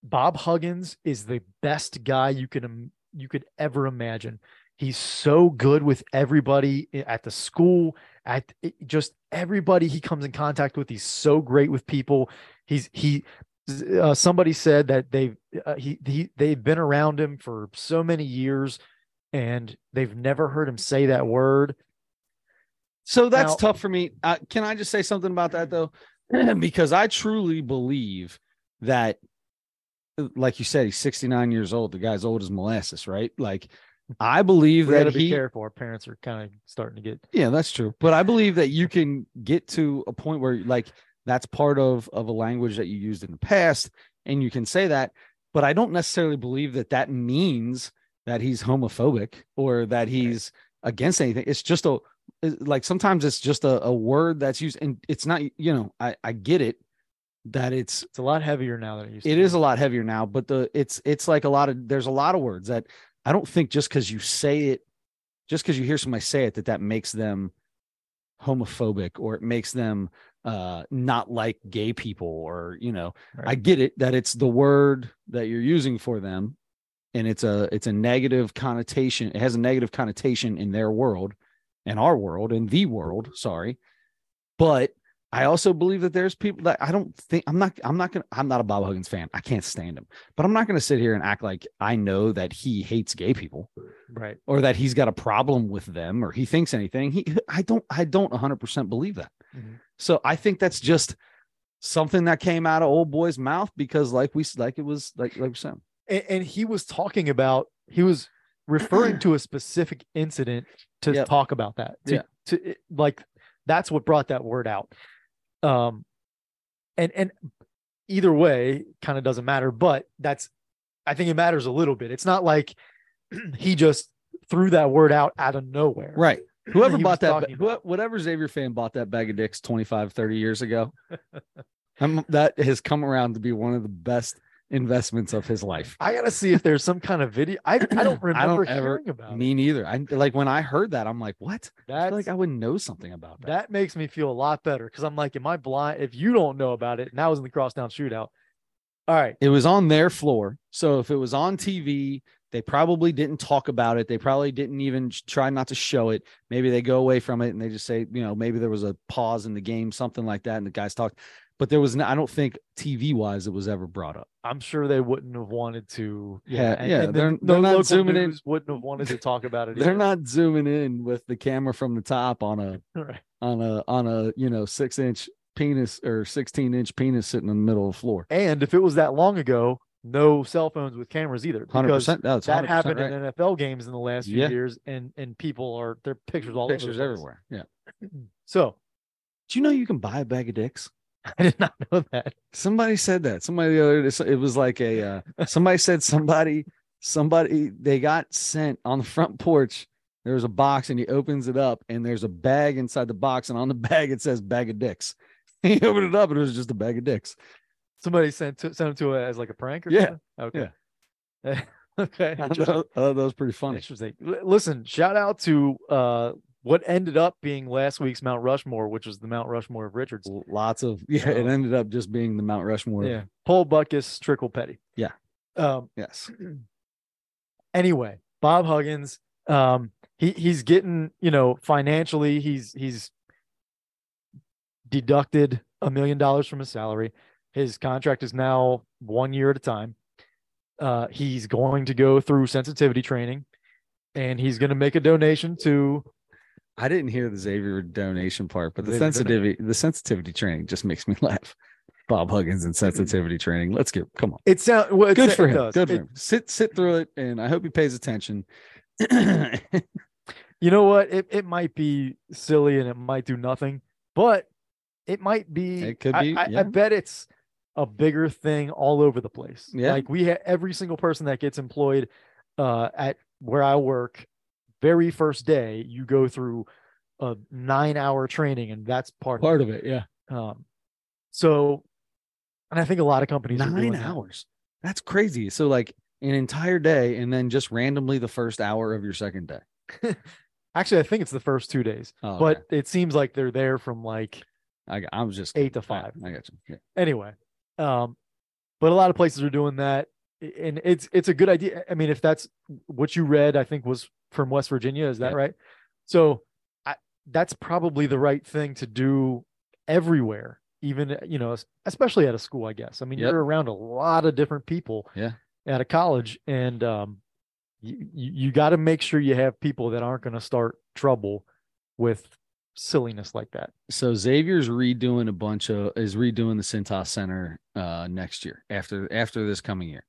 Bob Huggins is the best guy you can you could ever imagine. He's so good with everybody at the school, at just everybody he comes in contact with. He's so great with people. He's he. Uh, somebody said that they've uh, he, he they've been around him for so many years, and they've never heard him say that word. so that's Now- tough for me. Uh, can I just say something about that though? because I truly believe that like you said, he's 69 years old. The guy's old as molasses, right? Like I believe We that be he careful. Our parents are kind of starting to get Yeah, that's true. But I believe that you can get to a point where like that's part of of a language that you used in the past and you can say that, but I don't necessarily believe that that means that he's homophobic or that he's against anything. It's just a like sometimes it's just a, a word that's used and it's not, you know, I I get it that it's it's a lot heavier now than it used to it be. a lot heavier now but the it's it's like a lot of there's a lot of words that i don't think just because you say it just because you hear somebody say it that that makes them homophobic or it makes them uh not like gay people or you know i get it that it's the word that you're using for them and it's a it's a negative connotation it has a negative connotation in their world and our world and the world sorry but I also believe that there's people that I don't think I'm not I'm not gonna I'm not a Bob Huggins fan. I can't stand him. But I'm not gonna sit here and act like I know that he hates gay people right. or that he's got a problem with them or he thinks anything. He I don't I don't 100% believe that. Mhm. So I think that's just something that came out of old boy's mouth because like we like it was like like we said. and, and he was talking about he was referring to a specific incident to Yep. talk about that to, Yeah. to like that's what brought that word out um and and either way kind of doesn't matter but that's i think it matters a little bit it's not like he just threw that word out out of nowhere Right. Whoever bought that, about. whatever Xavier fan bought that bag of dicks 25, 30 years ago, I'm, that has come around to be one of the best investments of his life. i gotta see if there's some kind of video i, I don't remember I don't ever- hearing about Me neither. I like when I heard that, I'm like, what? it I feel like I wouldn't know something about that. that makes me feel a lot better because I'm like, am I blind? If you don't know about it, and that was in the crosstown shootout. All right, It was on their floor. So if it was on TV, they probably didn't talk about it. They probably didn't even try not to show it. Maybe they go away from it and they just say, you know, maybe there was a pause in the game, something like that. And the guys talked, but there was, no, I don't think TV wise it was ever brought up. I'm sure they wouldn't have wanted to. Yeah, and, yeah, and they're- the they're not local zooming in. Wouldn't have wanted to talk about it. They're either. not zooming in with the camera from the top on a, Right. on a, on a, you know, six inch penis or 16 inch penis sitting in the middle of the floor. And if it was that long ago, no cell phones with cameras either. Hundred percent. That happened right. in NFL games in the last few Yeah. years, and and people are their pictures all Pictures over the place. everywhere. Yeah. So Do you know you can buy a bag of dicks? I did not know that. Somebody said that. Somebody the other day, it was like a uh, somebody said somebody somebody they got sent on the front porch. There was a box and he opens it up and there's a bag inside the box and on the bag it says bag of dicks. He opened it up and it was just a bag of dicks. Somebody sent to, sent him to it as like a prank or Yeah. something. Okay. okay. I thought, I thought that was pretty funny. Interesting. Listen, shout out to uh what ended up being last week's Mount Rushmore, which was the Mount Rushmore of Richards. Lots of yeah. It ended up just being the Mount Rushmore. Yeah. Paul Butkus, Trickle Petty. Yeah. Um Yes. anyway, Bob Huggins, um, he he's getting, you know, financially, he's he's deducted a million dollars from his salary. His contract is now one year at a time. Uh, he's going to go through sensitivity training. and he's going to make a donation to. I didn't hear the Xavier donation part, but the Xavier sensitivity the sensitivity training just makes me laugh. Bob Huggins and sensitivity training. Let's get come on. It sounds well, Good for him. does. Good for It- him. Sit sit through it, and I hope he pays attention. You know what? It it might be silly and it might do nothing, but it might be. It could I- be, I, I yeah. bet it's a bigger thing all over the place. Yeah. Like we have every single person that gets employed uh, at where I work. Very first day, you go through a nine-hour training, and that's part, Part of it, yeah. of it. Um, so, and I think a lot of companies are doing Nine that. hours. That's crazy. So like an entire day, and then just randomly the first hour of your second day. Actually, I think it's the first two days, Oh, but okay. it seems like they're there from like I, I was just eight to five. I got you. Yeah. anyway um but a lot of places are doing that and it's it's a good idea i mean if that's what you read i think was from west virginia is that Yeah. right so I, that's probably the right thing to do everywhere even you know especially at a school i guess i mean Yep. you're around a lot of different people Yeah. at a college and um you, you, you got to make sure you have people that aren't going to start trouble with silliness like that So Xavier's redoing a bunch of is redoing the Cintas Center uh next year after after this coming year.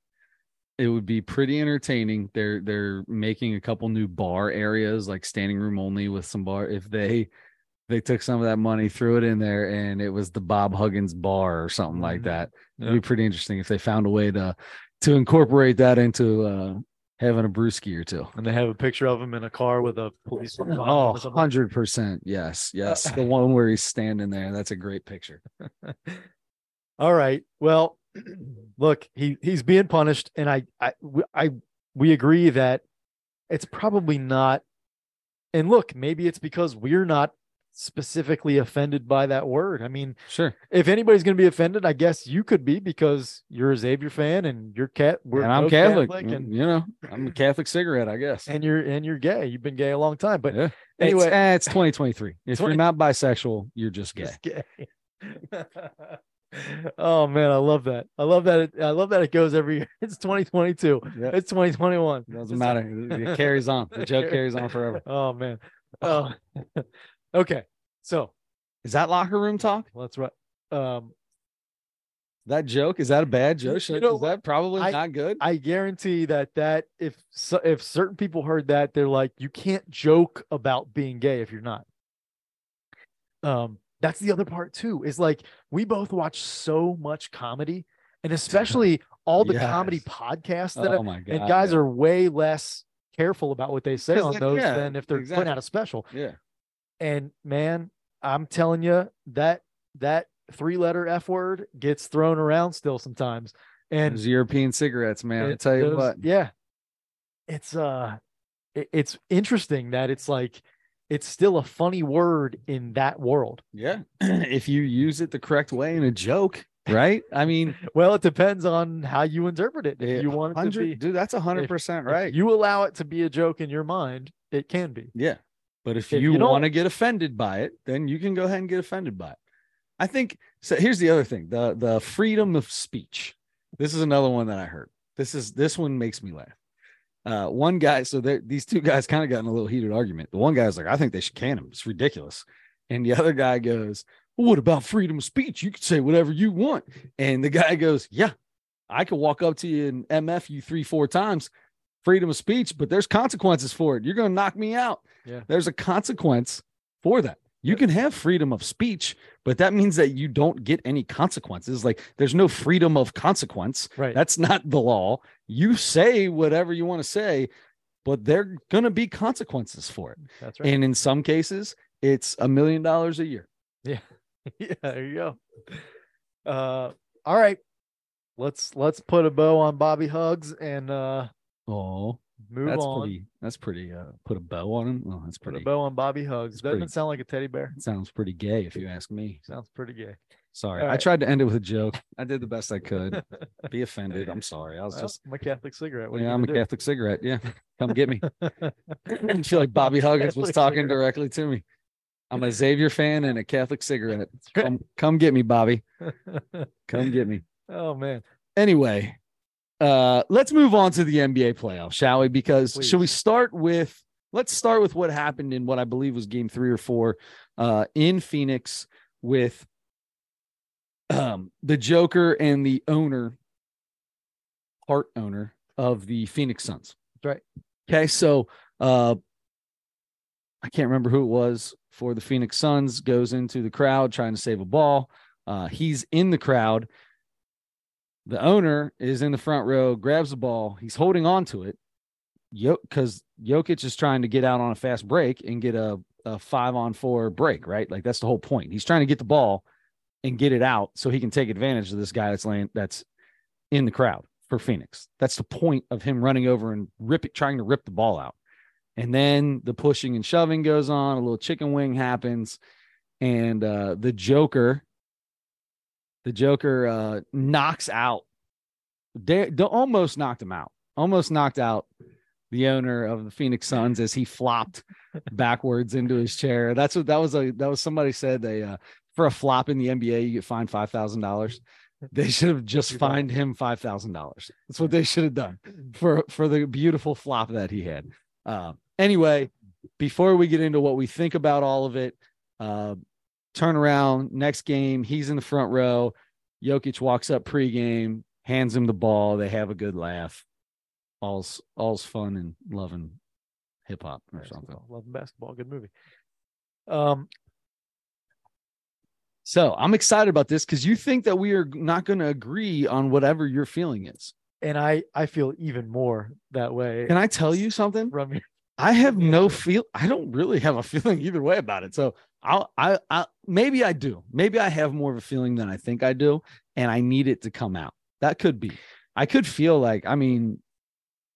It would be pretty entertaining. They're they're making a couple new bar areas like standing room only with some bar. If they they took some of that money, threw it in there, and it was the Bob Huggins bar or something like Mhm. that. It'd be pretty interesting if they found a way to to incorporate that into uh having a brewski or two. and they have a picture of him in a car with a police Oh, or 100%. Yes. Yes. The one where he's standing there. That's a great picture. All right. Well, look, he he's being punished, and I I I we agree that it's probably not. And look, maybe it's because we're not specifically offended by that word. I mean, Sure. if anybody's going to be offended, I guess you could be because you're a Xavier fan and you're cat. We're and I'm both Catholic. and you know, I'm a Catholic cigarette, I guess. and you're and you're gay. You've been gay a long time, but yeah. anyway, it's, eh, it's 2023. If 20 you're not bisexual, you're just gay. Just gay. oh man, I love that. I love that. It, I love that it goes every year. It's 2022. Yeah. It's 2021. Doesn't It's- matter. It carries on. The joke carries on forever. Oh man. Oh. okay. So Is that locker room talk? let's right. Um, That joke? Is that a bad joke? you Is that probably I- not good? I guarantee that that if so, if certain people heard that, they're like, you can't joke about being gay if you're not. Um, that's the other part too. Is like we both watch so much comedy, and especially all the comedy podcasts that oh my god. and guys are way less careful about what they say on those yeah, than if they're exactly. putting out a special. yeah. And man, I'm telling you that that three letter F word gets thrown around still sometimes. And Those European cigarettes, man. I tell you those- what. yeah, it's uh, it- it's interesting that it's like it's still a funny word in that world. Yeah. if you use it the correct way in a joke, right? I mean, Well, it depends on how you interpret it. If you want it to 100 be, dude, that's a hundred percent right. you allow it to be a joke in your mind, it can be. Yeah. But if, If you, you want to get offended by it, then you can go ahead and get offended by it. I think so. Here's the other thing the the freedom of speech. This is another one that I heard. This is this one makes me laugh. Uh, one guy, so these two guys kind of got in a little heated argument. The one guy's like, I think they should can him. It's ridiculous. And the other guy goes, well, What about freedom of speech? You can say whatever you want. And the guy goes, Yeah, I could walk up to you and MF you three, four times, freedom of speech, but there's consequences for it. You're going to knock me out. Yeah. There's a consequence for that. You can have freedom of speech, but that means that you don't get any consequences. Like there's no freedom of consequence. Right. That's not the law. You say whatever you want to say, but there are going to be consequences for it. That's right. And in some cases, it's a million dollars a year. Yeah. yeah, there you go. Uh, all right. Let's let's put a bow on Bobby Hugs and uh Oh, move that's on. pretty. That's pretty. Uh, put a bow on him. Oh, that's Put pretty. a bow on Bobby Hugs. Doesn't pretty- sound like a teddy bear? Sounds pretty gay, if you ask me. Sounds pretty gay. Sorry, All I tried to end it with a joke. I did the best I could. Be offended. I'm sorry. I was Well, just. I'm a Catholic cigarette. What Yeah, I'm a gonna Catholic cigarette. Yeah, come get me. do? I feel like Bobby Huggins was talking cigarette. directly to me. I'm a Xavier fan and a Catholic cigarette. Come, come get me, Bobby. Come get me. oh man. Anyway, Uh, let's move on to the NBA playoffs, shall we? Because Please. should we start with let's start with what happened in what I believe was game three or four uh, in Phoenix with um, the Joker and the owner, part owner of the Phoenix Suns. That's right. Okay, so uh, I can't remember who it was for the Phoenix Suns goes into the crowd trying to save a ball. Uh, he's in the crowd. The owner is in the front row, grabs the ball. He's holding on to it. Because Jokic is trying to get out on a fast break and get a, a five on four break, right? Like that's the whole point. He's trying to get the ball and get it out so he can take advantage of this guy that's laying that's in the crowd for Phoenix. That's the point of him running over and rip it, trying to rip the ball out. And then the pushing and shoving goes on, a little chicken wing happens, and uh the Joker, the Joker uh knocks out they, they almost knocked him out, almost knocked out the owner of the Phoenix Suns as he flopped backwards into his chair. That's what that was a that was somebody said they uh for a flop in the NBA you get fined five thousand dollars. They should have just fined him five thousand dollars. That's what they should have done for for the beautiful flop that he had. Uh, anyway, before we get into what we think about all of it, uh, turn around next game. He's in the front row. Jokic walks up pregame, hands him the ball. They have a good laugh. All's all's fun and loving hip hop or something. Basketball. Love basketball. Good movie. Um, So I'm excited about this because you think that we are not going to agree on whatever your feeling is. and I I feel even more that way. Can I tell you something? From your- I have no feel. I don't really have a feeling either way about it. So I'll, I, I, maybe I do. Maybe I have more of a feeling than I think I do, and I need it to come out. That could be. I could feel like. I mean,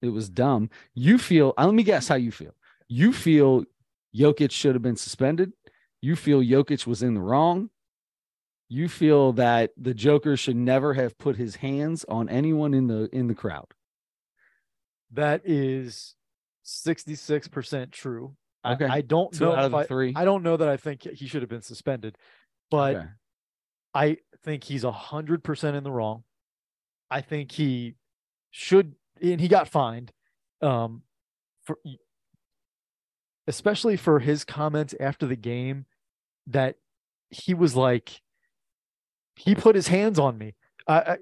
it was dumb. You feel. uh, Let me guess how you feel. You feel Jokic should have been suspended. You feel Jokic was in the wrong. You feel that the Joker should never have put his hands on anyone in the in the crowd. that is 66% true. Okay. I, don't Two know out of the I, three. I don't know that I think he should have been suspended, but Okay. I think he's a hundred percent in the wrong. I think he should, and he got fined. Um, for especially for his comments after the game, that he was like, he put his hands on me. I,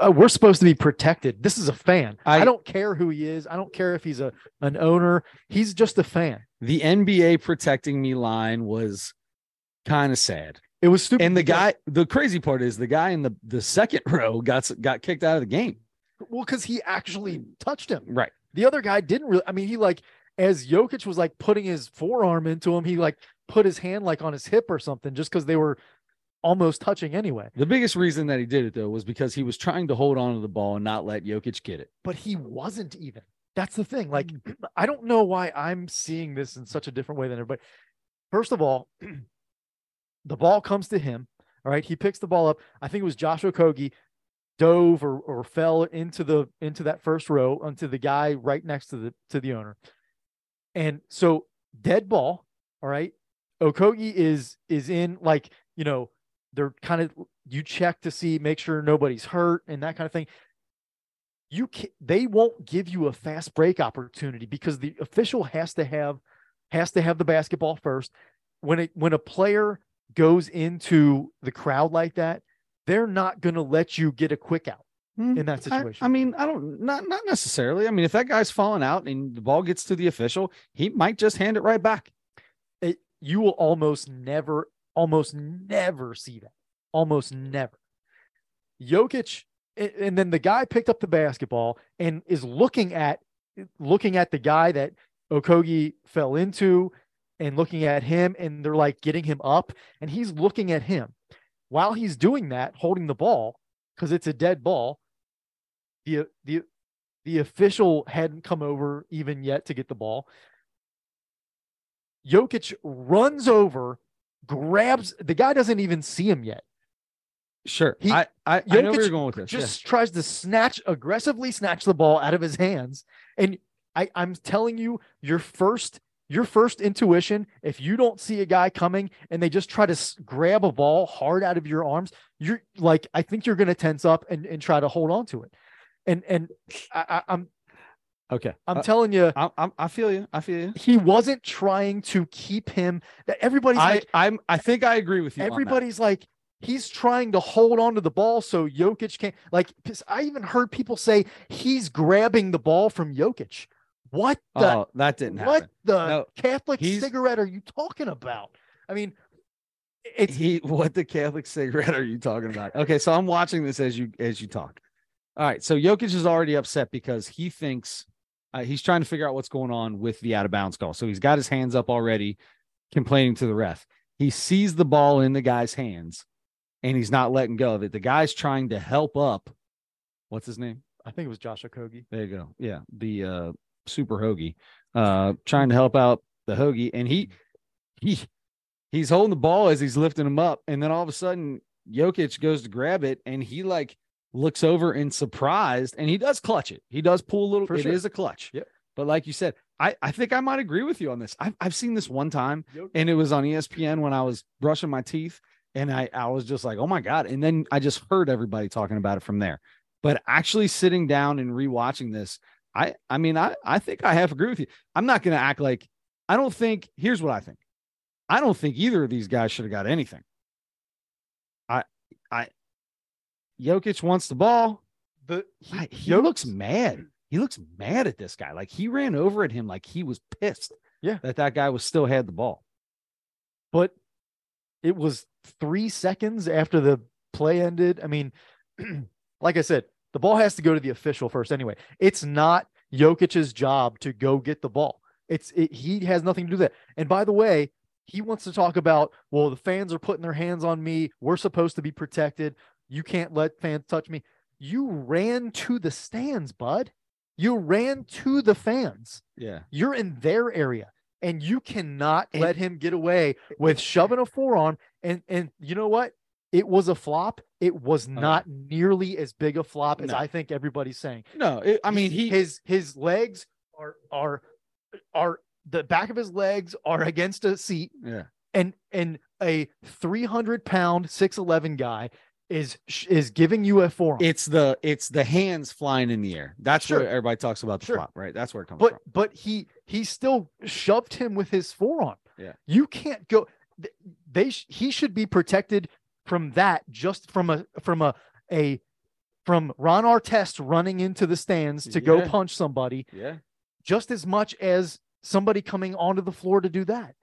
uh, we're supposed to be protected. This is a fan. I, I- don't care who he is. I don't care if he's a an owner. He's just a fan. the NBA protecting me line was kind of sad. It was stupid. And the guy, the crazy part is the guy in the the second row got got kicked out of the game. well, because he actually touched him. Right. The other guy didn't really. I mean, he like as Jokic was like putting his forearm into him, he like put his hand like on his hip or something, just because they were almost touching anyway. The biggest reason that he did it though was because he was trying to hold on to the ball and not let Jokic get it. But he wasn't even. That's the thing. Like, mm. I don't know why I'm seeing this in such a different way than everybody. First of all, the ball comes to him. All right, he picks the ball up. I think it was Joshua Okogie dove or, or fell into the into that first row onto the guy right next to the to the owner. And so dead ball, all right. Okogie is is in like, you know, they're kind of you check to see make sure nobody's hurt and that kind of thing. You can they won't give you a fast break opportunity because the official has to have has to have the basketball first. When it when a player goes into the crowd like that, they're not going to let you get a quick out hmm, in that I- situation. I, mean, I don't not not necessarily. I mean, if that guy's falling out and the ball gets to the official, he might just hand it right back. it, you will almost never, almost never see that. Almost never. Jokic, and then the guy picked up the basketball and is looking at looking at the guy that Okogie fell into and looking at him, and they're like getting him up, and he's looking at him. While he's doing that, holding the ball, because it's a dead ball, the the the official hadn't come over even yet to get the ball. Jokic runs over, grabs the guy doesn't even see him yet. Sure. He- I I, I know where you're going with this. Just tries to snatch aggressively snatch the ball out of his hands. And I, I'm telling you, your first your first intuition, if you don't see a guy coming and they just try to grab a ball hard out of your arms, you're like, I think you're going to tense up and, and try to hold on to it. And and I, I, am okay. I'm Uh, telling you, I, I, I feel you. I feel you. he wasn't trying to keep him. That everybody's I, like, I'm. I think I agree with you. everybody's like, he's trying to hold on to the ball so Jokic can't. Like, I even heard people say he's grabbing the ball from Jokic. What the Oh, that didn't happen. what the No, Catholic cigarette are you talking about? I mean, it's he what the Catholic cigarette are you talking about? Okay, so I'm watching this as you as you talk. All right, so Jokic is already upset because he thinks uh, he's trying to figure out what's going on with the out of bounds call. So he's got his hands up already, complaining to the ref. He sees the ball in the guy's hands, and he's not letting go of it. The guy's trying to help up. What's his name? I think it was Josh Okogie. There you go. Yeah, the uh, super hoagie, uh, trying to help out the hoagie, and he he he's holding the ball as he's lifting him up, and then all of a sudden Jokic goes to grab it, and he like looks over in surprised, and he does clutch it. He does pull a little. For It is sure. a clutch. Yep. But like you said, I I think I might agree with you on this. I've I've seen this one time, Jokic- and it was on ESPN when I was brushing my teeth, and I I was just like, oh my god, and then I just heard everybody talking about it from there. But actually sitting down and rewatching this, I I mean I I think I half agree with you. I'm not going to act like I don't think. Here's what I think. I don't think either of these guys should have got anything. I I Jokic wants the ball. the I- he Jokic- looks mad. He looks mad at this guy. Like he ran over at him like he was pissed. Yeah. That that guy was still had the ball. but it was three seconds after the play ended. I mean, like I said, the ball has to go to the official first anyway. It's not Jokic's job to go get the ball. It's it, he has nothing to do with that. And by the way, he wants to talk about, well, the fans are putting their hands on me. We're supposed to be protected. You can't let fans touch me. You ran to the stands, bud. You ran to the fans. Yeah. You're in their area and you cannot And- let him get away with shoving a forearm. And and you know what? It was a flop. It was oh. not nearly as big a flop as No. I think everybody's saying. No, it, I mean he his his legs are are are the back of his legs are against a seat yeah. and and a 300 pound 6'11 guy is is giving you a forearm. It's the it's the hands flying in the air. That's Sure. where everybody talks about the Sure. flop, right? That's where it comes but from. but he he still shoved him with his forearm. Yeah. you can't go. They sh- he should be protected from that just from a from a a from Ron Artest running into the stands to go punch somebody Yeah. just as much as somebody coming onto the floor to do that.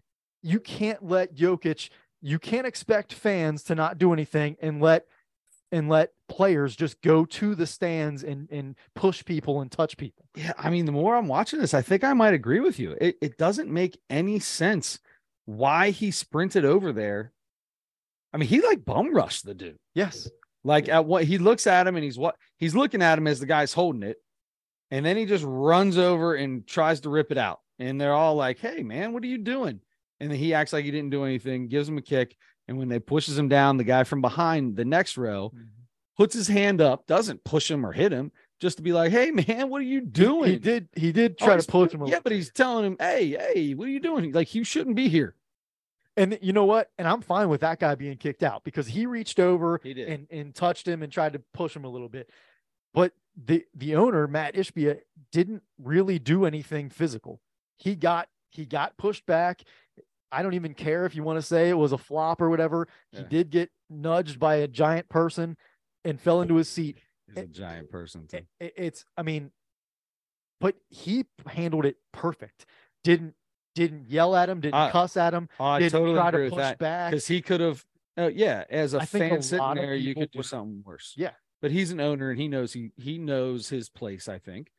You can't let Jokic. You can't expect fans to not do anything and let and let players just go to the stands and and push people and touch people. Yeah. I mean, the more I'm watching this, I think I might agree with you. It it doesn't make any sense why he sprinted over there. I mean, he like bum rushed the dude. Yes. Like at what he looks at him and he's what he's looking at him as the guy's holding it. And then he just runs over and tries to rip it out. And they're all like, Hey man, what are you doing? And then he acts like he didn't do anything, gives him a kick. And when they pushes him down, the guy from behind the next row mm-hmm. puts his hand up, doesn't push him or hit him, just to be like, Hey man, what are you doing? He did. He did Oh, try he's- to push him. Yeah, but he's telling him, Hey, hey, what are you doing? Like you shouldn't be here. And you know what? And I'm fine with that guy being kicked out because he reached over He and and touched him and tried to push him a little bit. But the the owner Mat Ishbia didn't really do anything physical. He got he got pushed back. I don't even care if you want to say it was a flop or whatever. He did get nudged by a giant person and fell into his seat. He's a giant person. Too. It- it- it's I mean, but he handled it perfect. Didn't didn't yell at him. Didn't I- cuss at him. I Didn't totally try to push that. back. because he could have uh, yeah as a I think a fan sitting there you could do something worse Yeah. but he's an owner and he knows he he knows his place i think.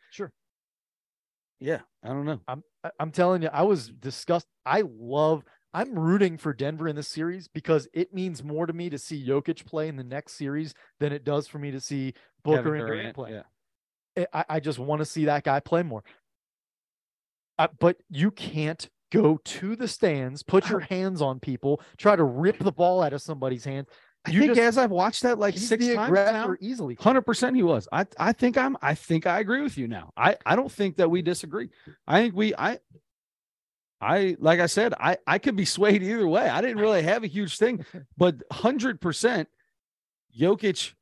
Yeah i don't know I'm I'm telling you, I was disgusted. I love. I'm rooting for Denver in this series because it means more to me to see Jokic play in the next series than it does for me to see Booker Kevin and Durant Durant, play. yeah I, I just want to see that guy play more. Uh, but you can't go to the stands, put your hands on people, try to rip the ball out of somebody's hand. I You think just- as i've watched that like six times now easily. 100% he was i i think i'm i think i agree with you now i i don't think that we disagree i think we i I like I said, I I could be swayed either way. I didn't really have a huge thing, but hundred percent, Jokic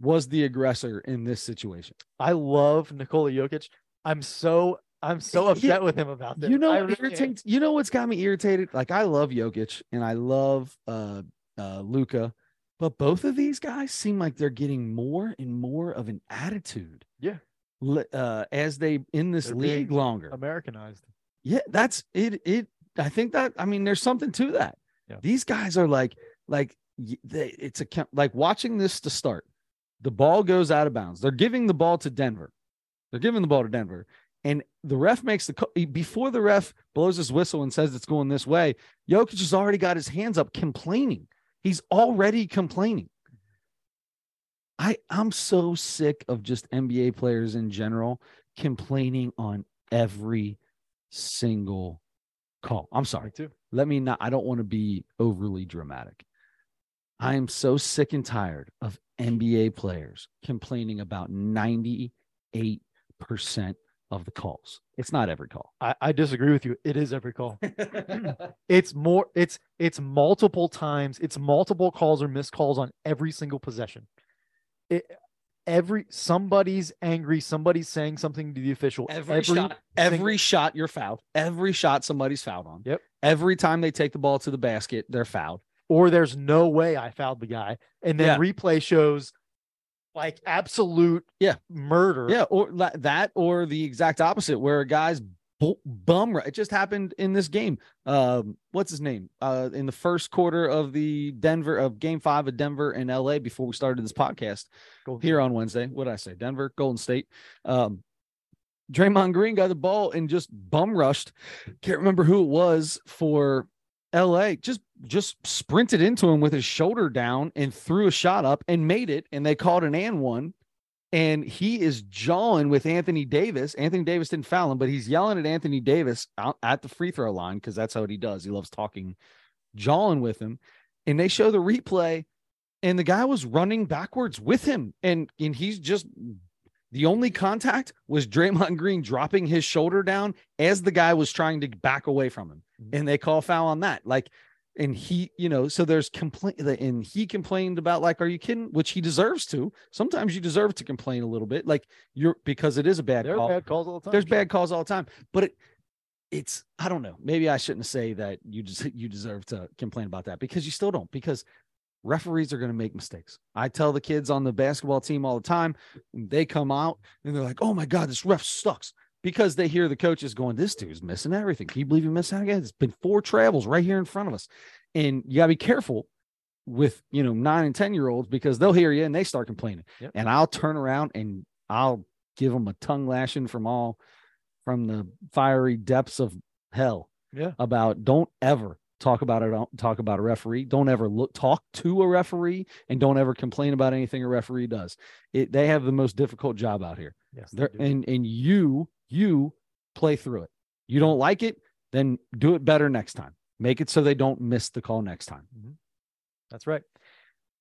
was the aggressor in this situation. I love Nikola Jokic. I'm so I'm so upset with him about this. You know really irritates you know what's got me irritated? Like I love Jokic and I love uh uh Luka, but both of these guys seem like they're getting more and more of an attitude. Yeah. Uh as they in this They're league longer. Americanized. Yeah, that's it. It. I think that. I mean, there's something to that. Yeah. These guys are like, like they. It's a like watching this to start. The ball goes out of bounds. They're giving the ball to Denver. They're giving the ball to Denver, and the ref makes the before the ref blows his whistle and says it's going this way. Jokic has already got his hands up, complaining. He's already complaining. I I'm so sick of just NBA players in general complaining on every single call. I'm sorry. Me too. Let me not, I don't want to be overly dramatic. I am so sick and tired of NBA players complaining about 98% of the calls. It's not every call. I, I disagree with you. It is every call. It's more. It's it's multiple times. It's multiple calls or missed calls on every single possession. It, every somebody's angry. Somebody's saying something to the official. every, shot, every shot you're fouled. Every shot somebody's fouled on. Yep. Every time they take the ball to the basket, they're fouled. or there's no way I fouled the guy, and then Yeah. replay shows like absolute Yeah. murder. Yeah, or that, or the exact opposite, where a guy's bu- bum. It just happened in this game. Um, what's his name? Uh, in the first quarter of the Denver of Game Five of Denver and LA before we started this podcast Golden here on Wednesday. What did I say? Denver, Golden State. Um, Draymond Green got the ball and just bum rushed. Can't remember who it was for LA. Just just sprinted into him with his shoulder down and threw a shot up and made it. And they called an and one. And he is jawing with Anthony Davis. Anthony Davis didn't foul him, but he's yelling at Anthony Davis out at the free throw line because that's how he does. He loves talking, jawing with him. And they show the replay, and the guy was running backwards with him. And and he's just the only contact was Draymond Green dropping his shoulder down as the guy was trying to back away from him. Mhm. And they call foul on that. Like, and he, you know, so there's complaint and he complained about like, are you kidding? Which he deserves to. Sometimes you deserve to complain a little bit, like you're because it is a bad There call. bad calls all the time. There's bad calls all the time, but it it's I don't know. Maybe I shouldn't say that you just you deserve to complain about that because you still don't because referees are going to make mistakes. I tell the kids on the basketball team all the time, they come out and they're like, "Oh my god, this ref sucks." Because they hear the coaches going, "This dude's missing everything." Can you believe he missed out again? It's been four travels right here in front of us, and you got to be careful with you know nine and ten year olds because they'll hear you and they start complaining. Yep. And I'll turn around and I'll give them a tongue lashing from all from the fiery depths of hell Yeah. about don't ever talk about it don't talk about a referee don't ever look talk to a referee and don't ever complain about anything a referee does it they have the most difficult job out here Yes. they They're, do. and and you you play through it. You don't like it then do it better next time. Make it so they don't miss the call next time. That's right.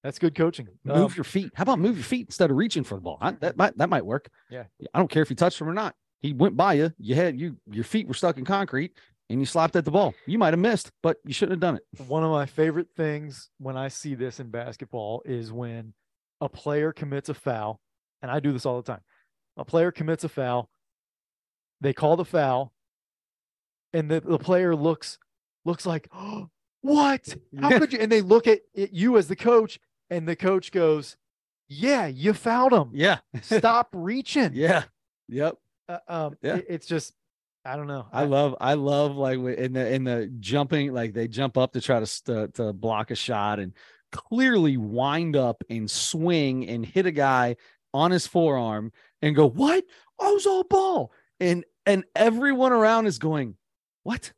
That's good coaching. move Um, your feet. How about move your feet instead of reaching for the ball? I- that might that might work. Yeah. i don't care if you touched him or not. He went by you. You had you your feet were stuck in concrete and you slapped at the ball. You might have missed but you shouldn't have done it. One of my favorite things when I see this in basketball is when a player commits a foul, and I do this all the time. A player commits a foul, they call the foul, and the, the player looks looks like, oh, what? How could you? And they look at, at you as the coach, and the coach goes, Yeah, you fouled him. yeah Stop reaching. yeah yep Uh, um, Yeah. it- it's just, I don't know. I love, I love like in the in the jumping, like they jump up to try to st- to block a shot and clearly wind up and swing and hit a guy on his forearm and go, "What? I was all ball," and and everyone around is going, "What?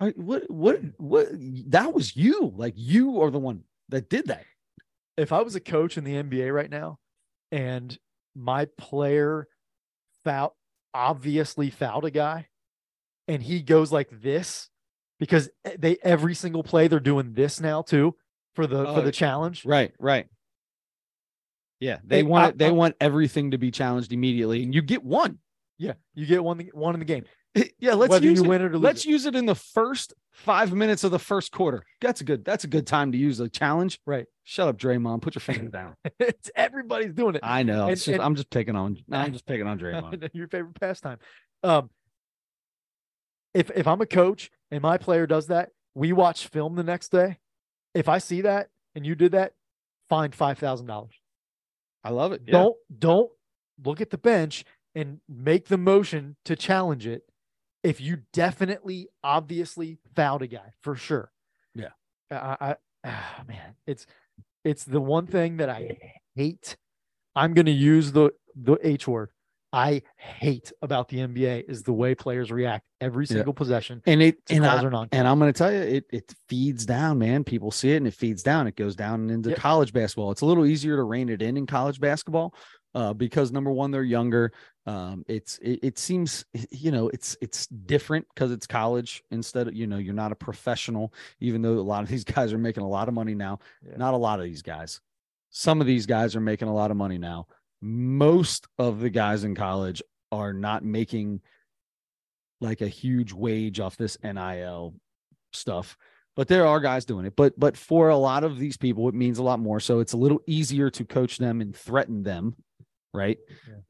Are- What? What? What? That was you! Like you are the one that did that." if I was a coach in the NBA right now and my player foul obviously fouled a guy and he goes like this because they every single play they're doing this now too for the for Oh, the challenge. Right, right. Yeah, they Hey, want I- they I- want everything to be challenged immediately, and you get one. Yeah, you get one one in the game. yeah, let's Whether use you it. win it or lose let's it. use it in the first five minutes of the first quarter. That's a good. That's a good time to use a challenge. Right. Shut up, Draymond. Put your finger down. it's everybody's doing it. I know. It's And- just, and- I'm just picking on. I'm just picking on Draymond. Your favorite pastime. Um, if if I'm a coach and my player does that, we watch film the next day. If I see that and you did that, fine five thousand dollars. I love it. Don't don't look at the bench and make the motion to challenge it if you definitely obviously fouled a guy for sure. Yeah. I, I ah, man, it's it's the one thing that I hate. I'm going to use the the H word. I hate about the NBA is the way players react every Yeah. single possession And it and I, and i'm going to tell you, it it feeds down, man. People see it and it feeds down. It goes down into Yep. college basketball. It's a little easier to rein it in in college basketball uh, because number one, they're younger. Um, it's it, it seems you know it's it's different because it's college instead of you know you're not a professional. Even though a lot of these guys are making a lot of money now, Yeah. not a lot of these guys. Some of these guys are making a lot of money now. Most of the guys in college are not making like a huge wage off this NIL stuff. But there are guys doing it. But but for a lot of these people, it means a lot more. So it's a little easier to coach them and threaten them, right?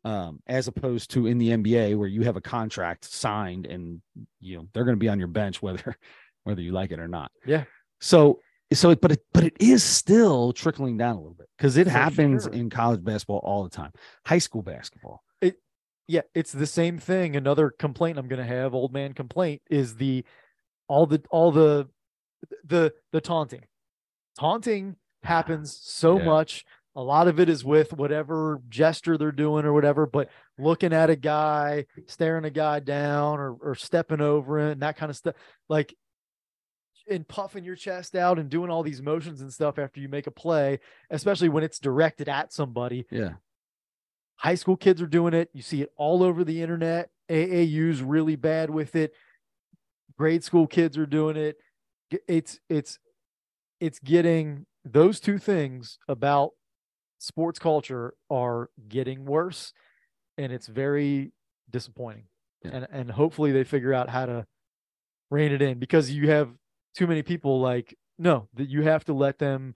Um, as opposed to in the NBA where you have a contract signed and you know they're going to be on your bench whether whether you like it or not. Yeah. So so it, but it but it is still trickling down a little bit because it For happens sure. in college basketball all the time. High school basketball. It yeah, it's the same thing. Another complaint I'm going to have, old man complaint, is the all the all the the the taunting. Taunting happens so Yeah. much. A lot of it is with whatever gesture they're doing or whatever, but looking at a guy, staring a guy down, or or stepping over it, and that kind of stuff, like and puffing your chest out and doing all these motions and stuff after you make a play, especially when it's directed at somebody Yeah. high school kids are doing it. You see it all over the internet. AAU's really bad with it. Grade school kids are doing it. It's it's it's getting those two things about sports culture are getting worse and it's very disappointing. Yeah. And and hopefully they figure out how to rein it in because you have too many people like no, that you have to let them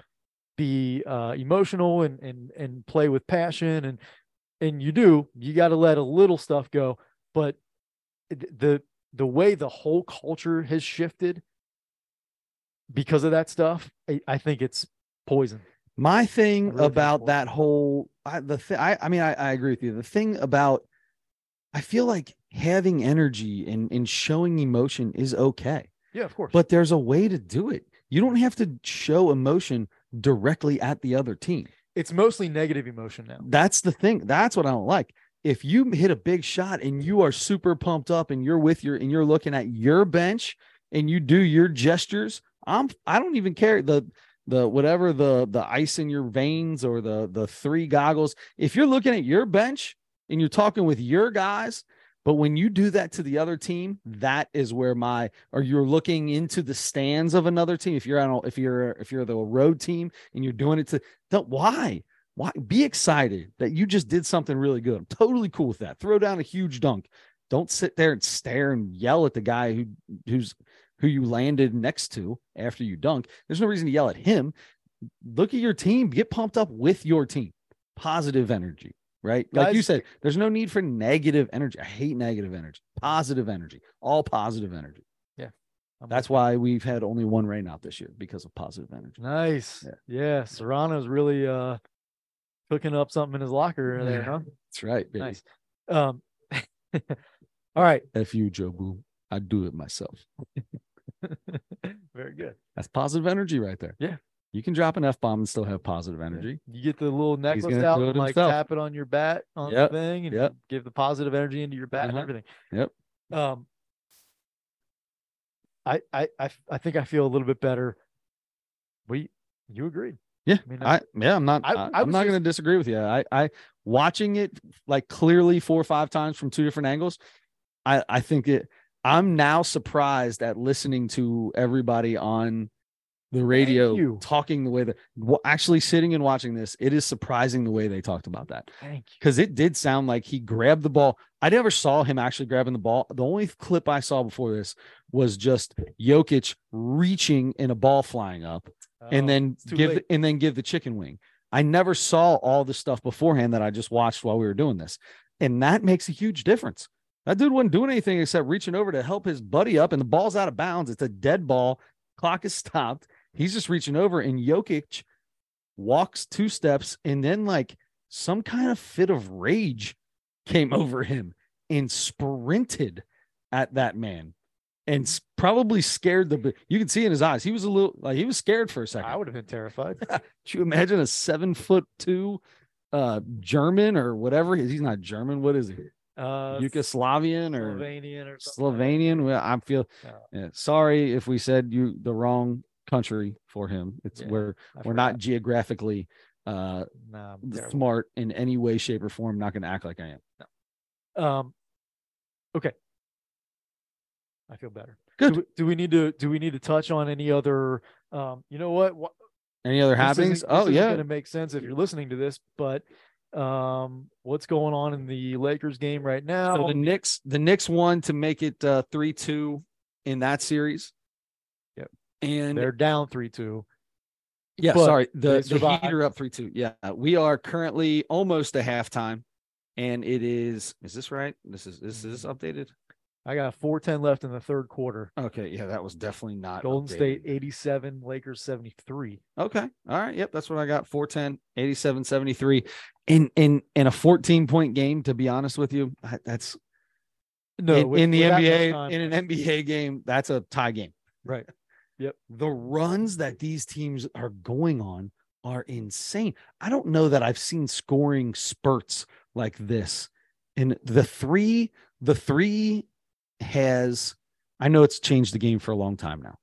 be uh, emotional and and and play with passion and and you do you got to let a little stuff go but the the way the whole culture has shifted because of that stuff i, I think it's poison My thing really about that whole I, the thing I, I mean I, I agree with you. The thing about I feel like having energy and, and showing emotion is okay, yeah of course but there's a way to do it. You don't have to show emotion directly at the other team. it's mostly negative emotion now That's the thing. That's what I don't like. If you hit a big shot and you are super pumped up and you're with your and you're looking at your bench and you do your gestures, I'm I don't even care the the whatever the the ice in your veins or the the three goggles. If you're looking at your bench and you're talking with your guys, but when you do that to the other team, that is where my or you're looking into the stands of another team. If you're on if you're if you're the road team and you're doing it to don't why why be excited that you just did something really good. I'm totally cool with that. Throw down a huge dunk. Don't sit there and stare and yell at the guy who who's who you landed next to after you dunk. There's no reason to yell at him. Look at your team, get pumped up with your team. Positive energy, right? Like you said, there's no need for negative energy. I hate negative energy. Positive energy. All positive energy. I'm That's why we've had only one rain out this year because of positive energy. nice Yeah. yeah, serrano's really uh cooking up something in his locker there huh That's right. Baby. nice um all right F you, Joe Boom. I do it myself. very good That's positive energy right there. Yeah. You can drop an F bomb and still have positive energy. You get the little necklace out and like himself. tap it on your bat on Yep, the thing and yep. give the positive energy into your bat and Uh-huh, everything. yep. Um I think I feel a little bit better. We you agreed. Yeah. I mean, I yeah, I'm not I- I, I am not just- gonna disagree with you. I I watching it like clearly four or five times from two different angles. I I think it I'm now surprised at listening to everybody on the radio talking the way that actually sitting and watching this. It is surprising the way they talked about that. Thank you. because it did sound like he grabbed the ball. I never saw him actually grabbing the ball. The only clip I saw before this was just Jokic reaching and a ball flying up, and Oh, then give late. and then give the chicken wing. I never saw all the stuff beforehand that I just watched while we were doing this, and that makes a huge difference. That dude wasn't doing anything except reaching over to help his buddy up, and the ball's out of bounds. It's a dead ball. Clock is stopped. He's just reaching over, and Jokic walks two steps, and then like some kind of fit of rage came over him and sprinted at that man, and probably scared the. You can see in his eyes he was a little like he was scared for a second. I would have been terrified. Could you imagine a seven foot two uh German or whatever? He's not German. What is he? Uh, Yugoslavian or Slovenian or. Slovenian? Well, I feel Yeah. sorry if we said you the wrong country for him. It's Yeah, we're I we're not geographically uh Nah, smart in any way, shape, or form. not gonna act like I am. Um, okay. I feel better. Good. Do we, do we need to do we need to touch on any other? Um, you know what? what Any other happenings? Oh yeah. going to make sense if you're listening to this. But um, what's going on in the Lakers game right now? So the Knicks, the Knicks won to make it uh three two in that series. Yep. And They're down three two. Yeah, sorry. The the Heat are up three two. Yeah, we are currently almost at halftime, and it is. Is this right? This is this is this Mm-hmm. updated. I got four ten left in the third quarter. Okay, yeah, that was definitely not Golden updated. State eighty seven, Lakers seventy three. Okay, all right. Yep, that's what I got. 410, 87, 73. In in in a 14 point game. To be honest with you, that's No, in, with- in the with that much NBA in an NBA game. That's a tie game. right? Yep. the runs that these teams are going on are insane. I don't know that I've seen scoring spurts like this. And the three, the three has, I know it's changed the game for a long time now,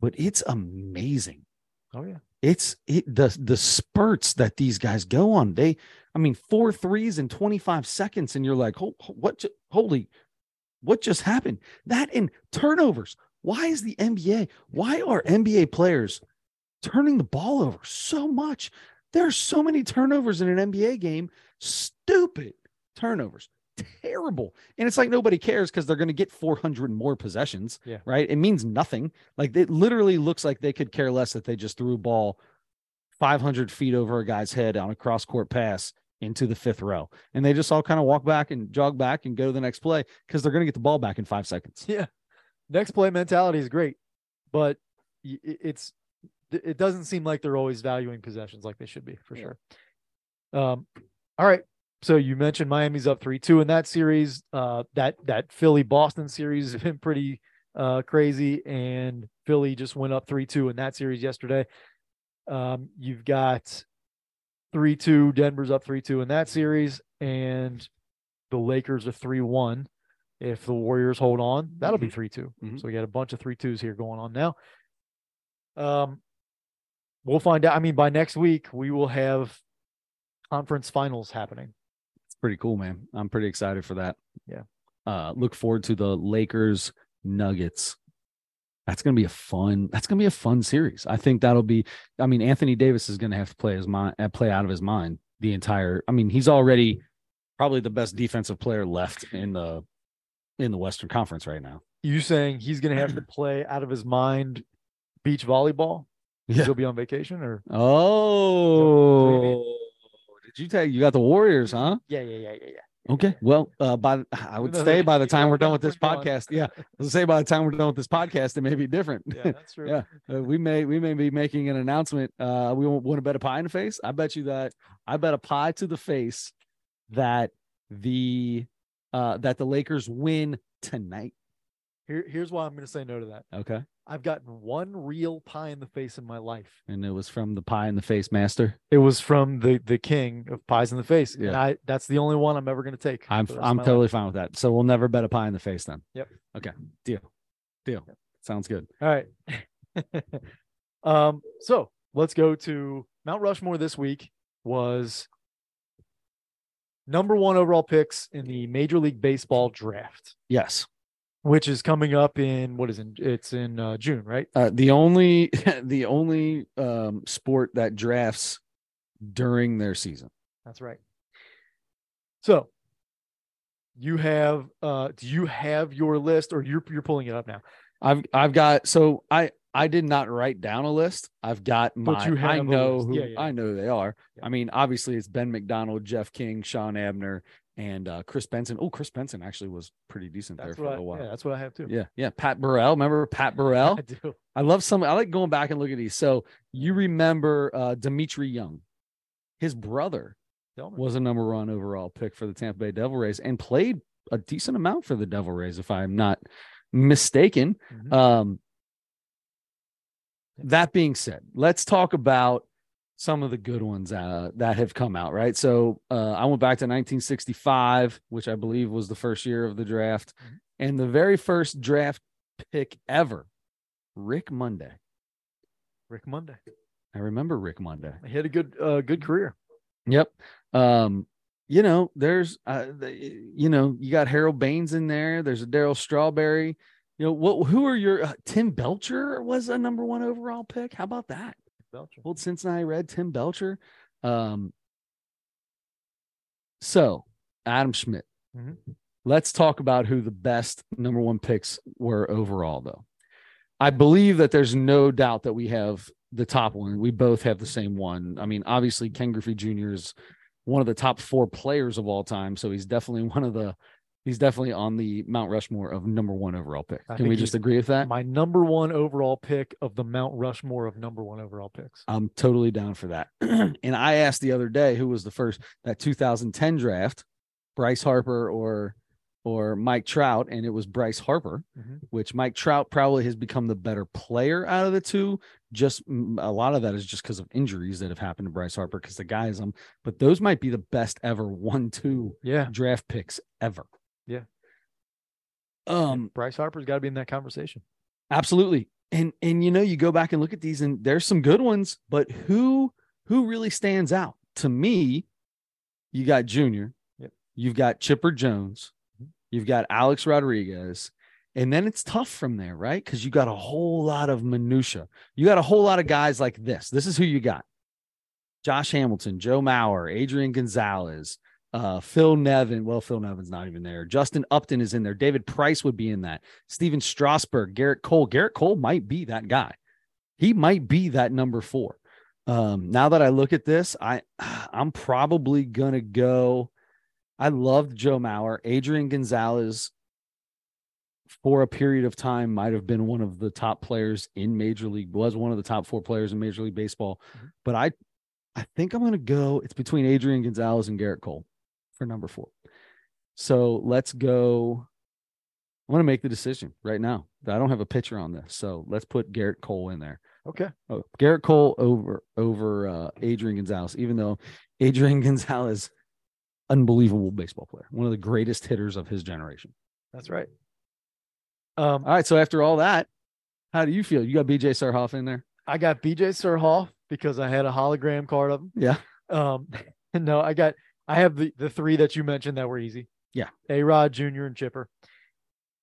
but it's amazing. Oh yeah. It's it the the spurts that these guys go on. They, I mean, four threes in 25 seconds, and you're like, "Ho- ho- what? Holy, what just happened? That in turnovers. Why is the NBA? Why are NBA players turning the ball over so much? There are so many turnovers in an NBA game. Stupid turnovers. Terrible. And it's like nobody cares because they're going to get 400 more possessions. Yeah. Right. It means nothing. Like it literally looks like they could care less that they just threw a ball 500 feet over a guy's head on a cross court pass into the fifth row. And they just all kind of walk back and jog back and go to the next play because they're going to get the ball back in five seconds. Yeah. Next play mentality is great, but it's it doesn't seem like they're always valuing possessions like they should be for Yeah. sure. Um, all right. So you mentioned Miami's up three two in that series. Uh, that that Philly Boston series has been pretty uh crazy, and Philly just went up three two in that series yesterday. Um, you've got three two. Denver's up three two in that series, and the Lakers are three one. If the Warriors hold on, that'll be 3 2. Mhm. So we got a bunch of three twos here going on now. Um, we'll find out. I mean, by next week, we will have conference finals happening. Pretty cool, man. I'm pretty excited for that. Yeah. Uh, look forward to the Lakers Nuggets. That's gonna be a fun. That's gonna be a fun series. I think that'll be. I mean, Anthony Davis is gonna have to play his mind, uh, play out of his mind the entire. I mean, he's already probably the best defensive player left in the in the Western Conference right now. You saying he's going to have to play out of his mind beach volleyball? Yeah. He'll be on vacation or? Oh, you take? You got the Warriors, huh? Yeah, yeah, yeah, yeah, yeah. Okay. Well, uh, by I would say by the time we're done with this podcast, yeah, let's say by the time we're done with this podcast, it may be different. Yeah, that's true. Yeah. Uh, we may we may be making an announcement. Uh, we want to bet a pie in the face. I bet you that I bet a pie to the face that the uh that the Lakers win tonight. Here, here's why I'm going to say no to that. Okay. I've gotten one real pie in the face in my life. And it was from the pie in the face master. It was from the the king of pies in the face. And I that's the only one I'm ever going to take. I'm for the rest of I'm my life. totally fine with that. So we'll never bet a pie in the face then. Yep. Okay. Deal. Deal. Sounds good. All right. um, so let's go to Mount Rushmore this week was number one overall picks in the Major League Baseball draft, Yes. Which is coming up in what is in it's in uh, June, right? Uh, the only the only um, sport that drafts during their season. That's right. So you have uh do you have your list or you're you're pulling it up now? I've I've got so I I did not write down a list. I've got my you I know who Yeah, yeah. I know who they are. Yeah. I mean, obviously it's Ben McDonald, Jeff King, Shawn Abner, and uh, Kris Benson. Oh, Kris Benson actually was pretty decent there for what a I, while. yeah, that's what I have too. Yeah, yeah. Pat Burrell. Remember Pat Burrell? I do. I love some. I like going back and look at these. So you remember uh, Dmitri Young? His brother was a number one overall pick for the Tampa Bay Devil Rays and played a decent amount for the Devil Rays, if I'm not mistaken. Mhm. Um, that being said, let's talk about some of the good ones uh, that have come out. Right. So uh, I went back to 1965, which I believe was the first year of the draft, Mhm. and the very first draft pick ever, Rick Monday. Rick Monday. I remember Rick Monday. He had a good uh good career. Yep. Um, you know, there's uh the, you know, you got Harold Baines in there, there's a Darryl Strawberry. You know, what who are your uh, Tim Belcher was a number one overall pick? How about that? Belcher. Old Cincinnati Red, Tim Belcher. Um so Adam Schmidt. Mhm. Let's talk about who the best number one picks were overall, though. I believe that there's no doubt that we have the top one. We both have the same one. I mean, obviously, Ken Griffey Jr. is one of the top four players of all time, so he's definitely one of the. He's definitely on the Mount Rushmore of number one overall pick. I Can we just agree with that? My number one overall pick of the Mount Rushmore of number one overall picks. I'm totally down for that. and I asked the other day who was the first that 2010 draft, Bryce Harper or or Mike Trout, and it was Bryce Harper, Mhm. which Mike Trout probably has become the better player out of the two. Just mm, a lot of that is just because of injuries that have happened to Bryce Harper because the guy is um, but those might be the best ever one two Yeah. draft picks ever. Yeah. Um, Bryce Harper's got to be in that conversation. Absolutely. And and you know, you go back and look at these and there's some good ones, but who who really stands out? To me, you got Junior. Yep. You've got Chipper Jones. Mhm. You've got Alex Rodriguez. And then it's tough from there, right? Because you got a whole lot of minutia. You got a whole lot of guys like this. This is who you got. Josh Hamilton, Joe Mauer, Adrian Gonzalez, uh, Phil Nevin. Well, Phil Nevin's not even there. Justin Upton is in there. David Price would be in that. Stephen Strasburg, Gerrit Cole. Gerrit Cole might be that guy. He might be that number four. Um, now that I look at this, I I'm probably gonna go. I loved Joe Mauer. Adrian Gonzalez for a period of time might have been one of the top players in major league was one of the top four players in major league baseball Mhm. but i i think i'm going to go it's between adrian gonzalez and gerrit cole for number four so let's go i'm going to make the decision right now i don't have a pitcher on this so let's put gerrit cole in there Okay. oh, gerrit cole over over uh, adrian gonzalez even though adrian gonzalez unbelievable baseball player one of the greatest hitters of his generation That's right. Um, all right. So after all that, how do you feel? You got BJ Surhoff in there? I got BJ Surhoff because I had a hologram card of him. Yeah. Um, no, I got I have the the three that you mentioned that were easy. Yeah. A Rod Jr. and Chipper.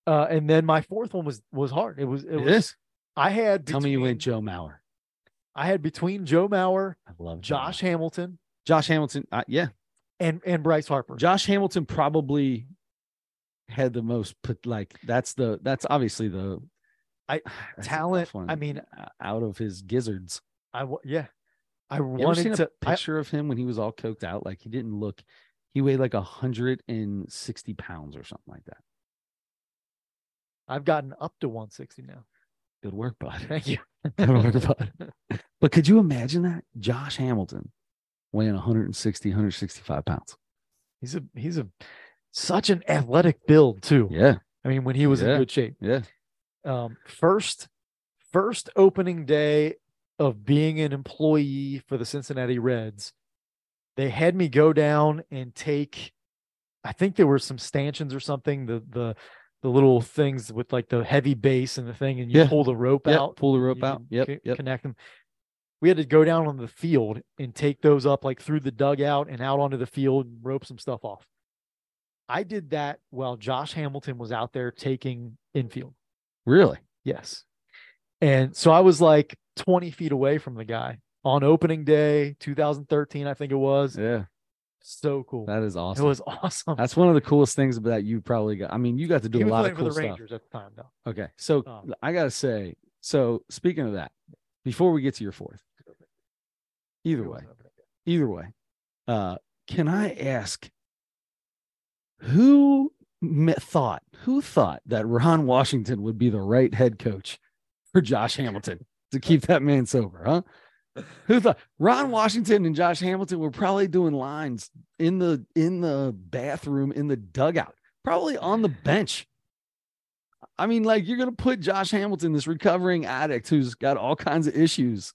Uh, and then my fourth one was was hard. It was it, It was is. I had Tell me you went Joe Mauer. I had between Joe Mauer, I love Joe Josh Mauer. Hamilton, Josh Hamilton. Uh, yeah. and and Bryce Harper. Josh Hamilton probably had the most put like that's the that's obviously the I- talent. I mean- out of his gizzards. I yeah. I You ever seen wanted a to I, picture of him when he was all coked out? Like he didn't look. He weighed like a hundred and sixty pounds or something like that. I've gotten up to 160 now. Good work, bud. Thank you. Good work, bud. But could you imagine that Josh Hamilton weighing 160, 165 pounds? He's a he's a such an athletic build too. Yeah, I mean, when he was Yeah. in good shape. yeah. um, first first opening day of being an employee for the Cincinnati Reds, they had me go down and take. I think there were some stanchions or something. The the the little things with like the heavy base and the thing, and you Yeah. pull the rope Yep, out. pull the rope out. Yep, co- yep. Connect them. We had to go down on the field and take those up like through the dugout and out onto the field, and rope some stuff off. I did that while Josh Hamilton was out there taking infield. Really? Yes. And so I was like 20 feet away from the guy on opening day, 2013, I think it was. Yeah. So cool. That is awesome. it was awesome. That's one of the coolest things that you probably got. I mean, you got to do he a lot of for cool the stuff. Rangers at the time, though. Okay. So Um, I gotta say, so speaking of that, before we get to your fourth, either way, either way, uh, can I ask who thought who thought that Ron Washington would be the right head coach for Josh Hamilton to keep that man sober, huh? Who thought Ron Washington and Josh Hamilton were probably doing lines in the in the bathroom in the dugout, probably on the bench. I mean, like you're gonna put Josh Hamilton, this recovering addict who's got all kinds of issues,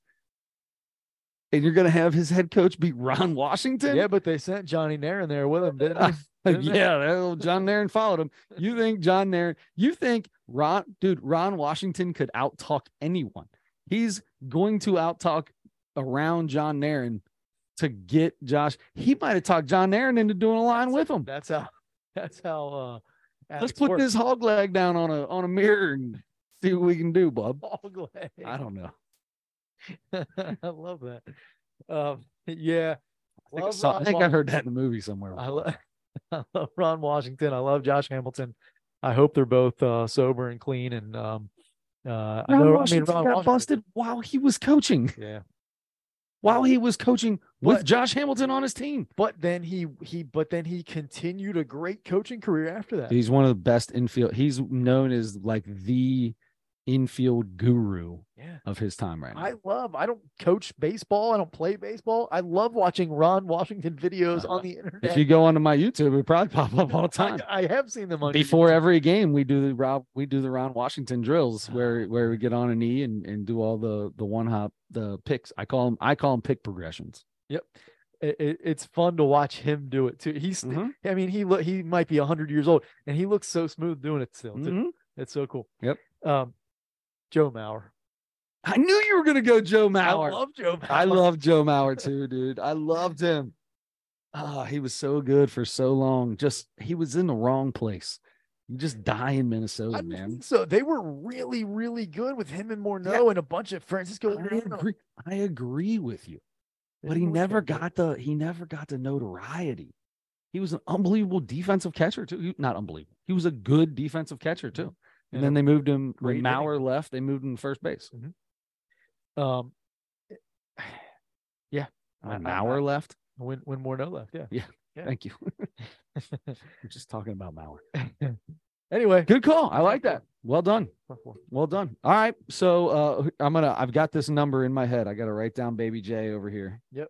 and you're gonna have his head coach be Ron Washington? Yeah, but they sent Johnny Narron in there with him, didn't they? Yeah, John Narron followed him. You think John Narron, you think Ron, dude, Ron Washington could outtalk anyone. He's going to outtalk around John Narron to get Josh. He might have talked John Narron into doing a line with him. That's how. That's how. uh Let's put work. this hog leg down on a on a mirror and see what we can do, bub. hog leg. I don't know. I love that. Um, yeah, I think, I, saw- I think I heard that in the movie somewhere. I, lo- I love Ron Washington. I love Josh Hamilton. I hope they're both uh, sober and clean. And um, uh, I know. Washington I mean, Ron got Washington- busted while he was coaching. Yeah, While he was coaching with But- Josh Hamilton on his team. but then he he but then he continued a great coaching career after that. He's one of the best infield. He's known as like the infield guru yeah. of his time right now. I love. I don't coach baseball. I don't play baseball. I love watching Ron Washington videos on the internet. if you go onto my YouTube, it probably pop up all the time. I, I have seen them on Before YouTube. every game, we do the Rob, we do the Ron Washington drills where where we get on a knee and, and do all the the one hop the picks. I call them I call them pick progressions. Yep. It, it- it's fun to watch him do it too. He's, Mhm. I mean, he look, he might be hundred years old, and he looks so smooth doing it still. Too. Mhm. It's so cool. Yep. Um, Joe Mauer. I knew you were gonna go Joe Mauer. I love Joe Mauer. I love Joe Mauer too, dude. I loved him. Ah, he was so good for so long. Just he was in the wrong place. You just die in Minnesota, I man. So they were really, really good with him and Morneau and a bunch of Francisco. I agree, I agree with you. But he never got the he never got the notoriety. He was an unbelievable defensive catcher too. Not unbelievable. He was a good defensive catcher too. And And then they moved him when great inning. Mauer left. They moved him to first base. Um, yeah. When I- I- Mauer I- left. When when Morneau left, yeah. Yeah. Thank you. We're just talking about Mauer. anyway, Good call. I like that. Well done. Well done. All right. So uh I'm gonna I've got this number in my head. I gotta write down baby J over here. Yep.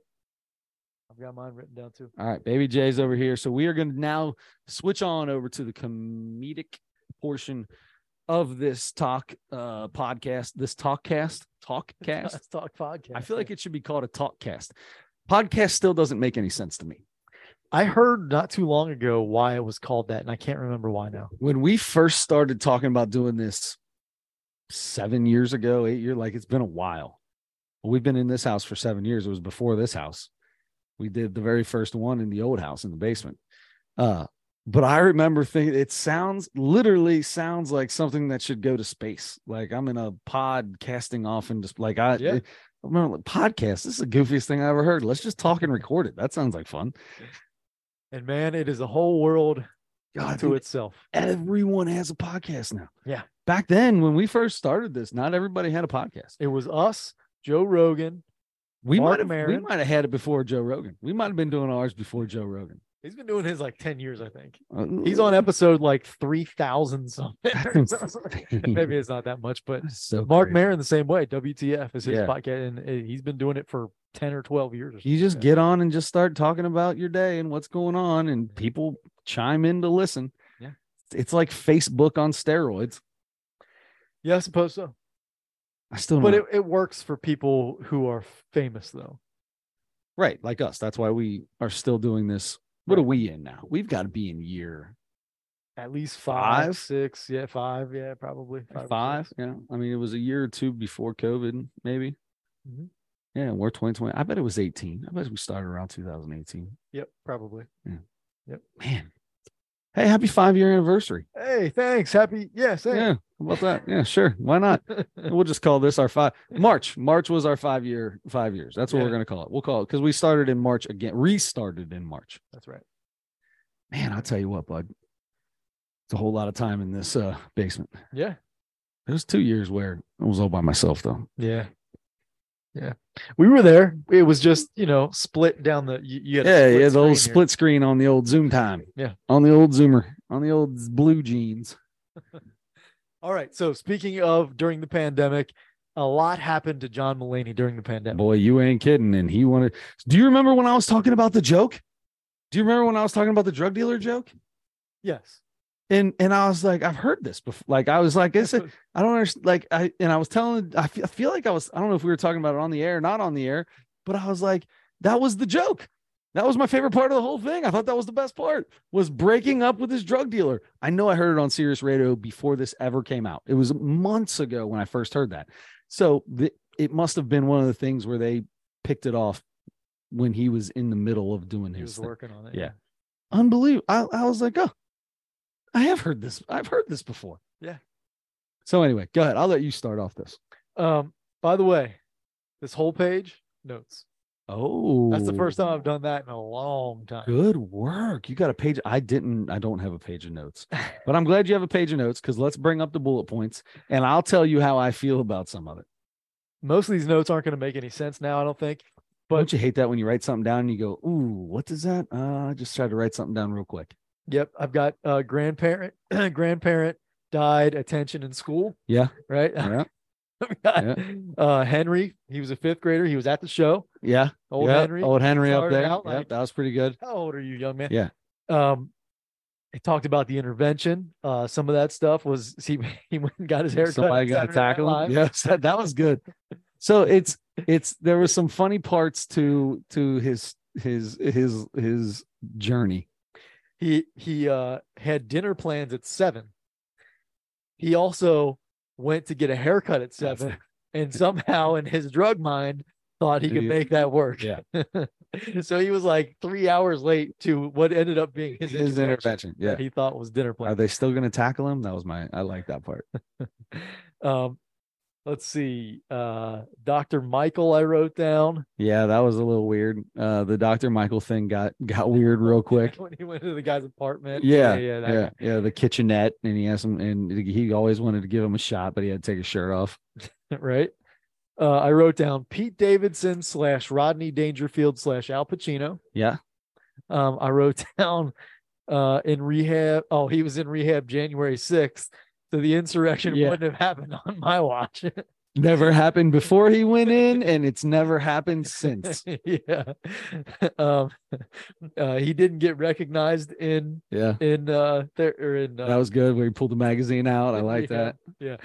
I've got mine written down too. All right, baby J's over here. So we are gonna now switch on over to the comedic portion of this talk uh podcast, this talkcast, talkcast. Let's talk podcast. I feel like it should be called a talkcast. Podcast still doesn't make any sense to me. I heard not too long ago why it was called that, and I can't remember why now. When we first started talking about doing this seven years ago, eight years, like it's been a while. We've been in this house for seven years. It was before this house. We did the very first one in the old house in the basement. Uh, but I remember thinking it sounds literally sounds like something that should go to space. Like I'm in a pod casting off and just like I, Yeah. I remember like, podcast. This is the goofiest thing I ever heard. Let's just talk and record it. That sounds like fun. And man, it is a whole world God, to dude, itself. everyone has a podcast now. Yeah. Back then, when we first started this, not everybody had a podcast. It was us, Joe Rogan. We might have we might have had it before Joe Rogan. We might have been doing ours before Joe Rogan. He's been doing his like 10 years, I think. Uh, He's on episode like 3,000 something. Maybe it's not that much, but so Mark. Maron the same way. WTF is his Yeah. podcast, and he's been doing it for 10 or 12 years. Or You just get on and just start talking about your day and what's going on, and people chime in to listen. Yeah. It's like Facebook on steroids. Yeah, I suppose so. I still But it, it works for people who are famous, though. right like us. That's why we are still doing this. What are we in now? We've got to be in year At least five, Five? six, yeah, five, yeah, probably five. five. Yeah. I mean, it was a year or two before COVID, maybe. Mhm. Yeah, we're 2020. I bet it was 18. I bet we started around 2018. Yep, probably. Yeah. Yep. Man. Hey, happy five year anniversary. Hey, thanks. Happy. Yeah, same. Yeah. How about that? Yeah, sure. Why not? we'll just call this our five March. March was our five year, five years. That's what Yeah. we're gonna call it. We'll call it because we started in March again, restarted in March. That's right. Man, I'll tell you what, bud. It's a whole lot of time in this uh basement. Yeah. It was two years where I was all by myself though. Yeah. Yeah. We were there. It was just, you know, split down the you, you Yeah, yeah, the old here. split screen on the old Zoom time. Yeah. On the old Zoomer, on the old BlueJeans. All right. So speaking of during the pandemic, a lot happened to John Mulaney during the pandemic. Boy, you ain't kidding. And he wanted. Do you remember when I was talking about the joke? Do you remember when I was talking about the drug dealer joke? Yes. And and I was like, I've heard this before. Like I was like, it's a, I don't understand. Like I and I was telling, I feel, I feel like I was. I don't know if we were talking about it on the air, not on the air, but I was like, that was the joke. That was my favorite part of the whole thing. I thought that was the best part. Was breaking up with his drug dealer. I know I heard it on Sirius Radio before this ever came out. It was months ago when I first heard that. So the, it must have been one of the things where they picked it off when he was in the middle of doing he his working on it. Yeah. Unbelievable. I, I was like, oh, I have heard this. I've heard this before. Yeah. So anyway, go ahead. I'll let you start off this. Um, by the way, this whole page notes. Oh, That's the first time I've done that in a long time. Good work. You got a page. I didn't. I don't have a page of notes, but I'm glad you have a page of notes because let's bring up the bullet points and I'll tell you how I feel about some of it. Most of these notes aren't going to make any sense now, I don't think. But- don't you hate that when you write something down and you go, "Ooh, what does that?" Uh, I just tried to write something down real quick. Yep, I've got uh grandparent grandparent died attention in school. Yeah. Right. Yeah, got, uh Henry, he was a fifth grader. He was at the show. yeah. Old yeah. Henry. Old Henry up there. out Yep, like- that was pretty good. How old are you, young man? Yeah. Um he talked about the intervention. Uh some of that stuff was he he went and got his hair cut. Somebody got to tackle him. Yes, that, that was good. So it's it's there was some funny parts to to his his his his journey. He he uh had dinner plans at seven. He also went to get a haircut at seven, and somehow in his drug mind thought he could make that work. Yeah. so he was like three hours late to what ended up being his, His intervention intervention. Yeah. he thought was dinner plan. Are they still going to tackle him? That was my. I like that part. um, let's see. Uh, Dr. Michael, I wrote down Yeah, that was a little weird. Uh, the Dr. Michael thing got got weird real quick. when he went to the guy's apartment. Yeah, yeah, that yeah, yeah. The kitchenette, and he asked him, and he always wanted to give him a shot, but he had to take his shirt off. right? Uh, I wrote down Pete Davidson slash Rodney Dangerfield slash Al Pacino. Yeah, Um, I wrote down uh, in rehab. Oh, he was in rehab January 6th. So the insurrection Yeah. wouldn't have happened on my watch. never happened before he went in, and it's never happened since. yeah. Um, uh, he didn't get recognized in Yeah, in uh there or in uh, that was good. Where he pulled the magazine out. I like yeah, that. Yeah.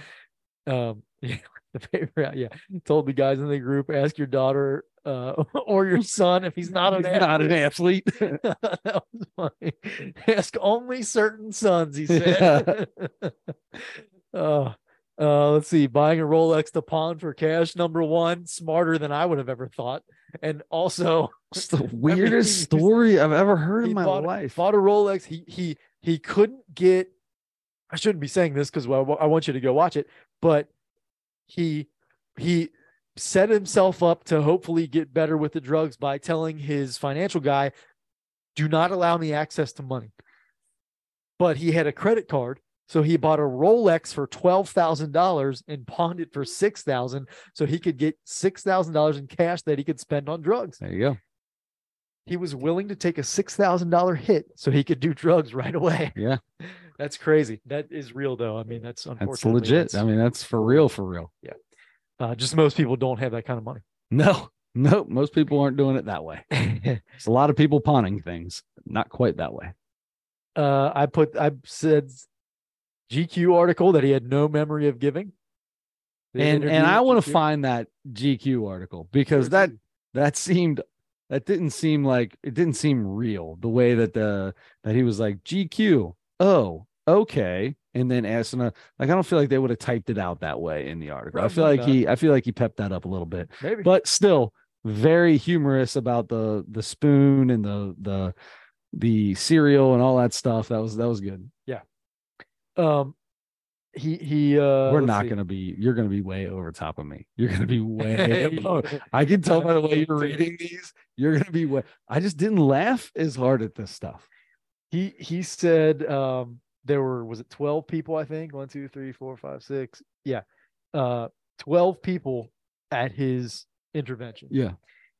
Um, yeah, the paper, yeah. Told the guys in the group, ask your daughter uh, or your son if he's not an He's not an athlete. that was funny. Ask only certain sons, he said. uh, uh, let's see. Buying a Rolex to pawn for cash, number one, smarter than I would have ever thought. And also, It's the he- weirdest story I've ever heard he in my bought, life. bought a Rolex. He he he couldn't get. I shouldn't be saying this because well, I want you to go watch it, but he he set himself up to hopefully get better with the drugs by telling his financial guy, "Do not allow me access to money." But he had a credit card, so he bought a Rolex for twelve thousand dollars and pawned it for six thousand, so he could get six thousand dollars in cash that he could spend on drugs There you go. he was willing to take a six thousand dollar hit so he could do drugs right away. Yeah. that's crazy. That is real, though. I mean, that's That's legit. I mean, that's for real, for real. Uh, just most people don't have that kind of money. No, no, most people aren't doing it that way. it's a lot of people pawning things, not quite that way. uh, I put I said GQ article that he had no memory of giving. And and I want to find that GQ article because that that seemed that didn't seem like it didn't seem real the way that the that he was like GQ oh okay and then asking a like I don't feel like they would have typed it out that way in the article. I feel like he I feel like he pepped that up a little bit, maybe. but still very humorous about the the spoon and the the the cereal and all that stuff. That was that was good. Yeah. Um, he he. Uh, We're not see. gonna be. You're gonna be way over top of me. You're gonna be way. I can tell by the way you're reading these. You're gonna be way. I just didn't laugh as hard at this stuff. He he said um there were was it twelve people I think? One two three four five six. Yeah. Uh twelve people at his intervention. Yeah.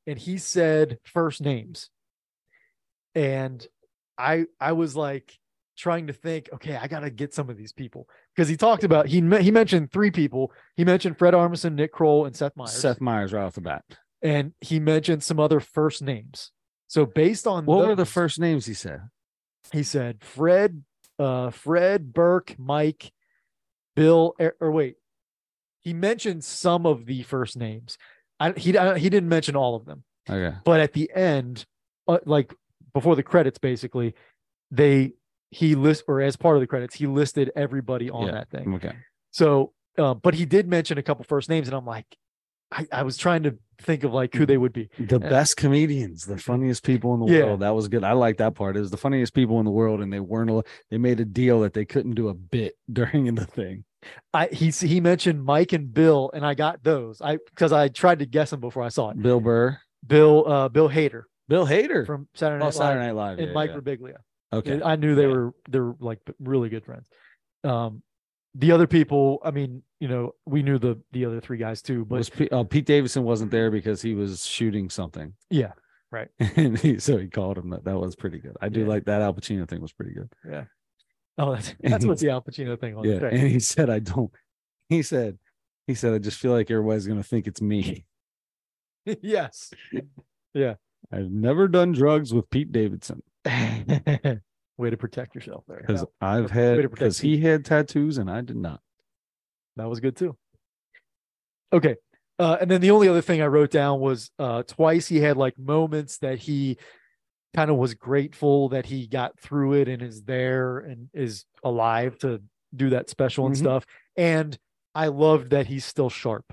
and he said first names. And I I was like trying to think okay I gotta get some of these people. Because he talked about he he mentioned three people. He mentioned Fred Armisen Nick Kroll and Seth Meyers. Seth Meyers right off the bat. and he mentioned some other first names. So based on What were the first names he said? he said Fred, uh, Fred, Burke, Mike, Bill, or, or wait, he mentioned some of the first names. I, he I, he didn't mention all of them, Okay. but at the end, uh, like before the credits, basically, they he list or as part of the credits, he listed everybody on Yeah. that thing. Okay. So, uh, but he did mention a couple first names, and I'm like, I, I was trying to think of like who they would be. The best comedians, the funniest people in the Yeah. world. That was good. I like that part. It was the funniest people in the world, and they weren't. They made a deal that they couldn't do a bit during the thing. I he he mentioned Mike and Bill, and I got those. I because I tried to guess them before I saw it. Bill Burr, Bill uh Bill Hader Bill Hader, from Saturday Night oh, Live Saturday Night Live, and yeah, Mike yeah. Birbiglia. Okay. I knew they were they're like really good friends. Um the other people, I mean, you know, we knew the the other three guys too, but Pete, oh, uh, Pete Davidson wasn't there because he was shooting something. yeah, right. and he, so he called him. That that was pretty good. I do Yeah. like that Al Pacino thing was pretty good. Yeah. Oh, that's And that's what the Al Pacino thing was. Yeah, right. and he said, "I don't." He said, "He said I just feel like everybody's gonna think it's me. yes. Yeah. I've never done drugs with Pete Davidson Way to protect yourself there. because I've had because he had tattoos and I did not. that was good too. Okay. Uh, and then the only other thing I wrote down was uh, twice he had like moments that he kind of was grateful that he got through it and is there and is alive to do that special and Mhm. stuff. And I loved that he's still sharp.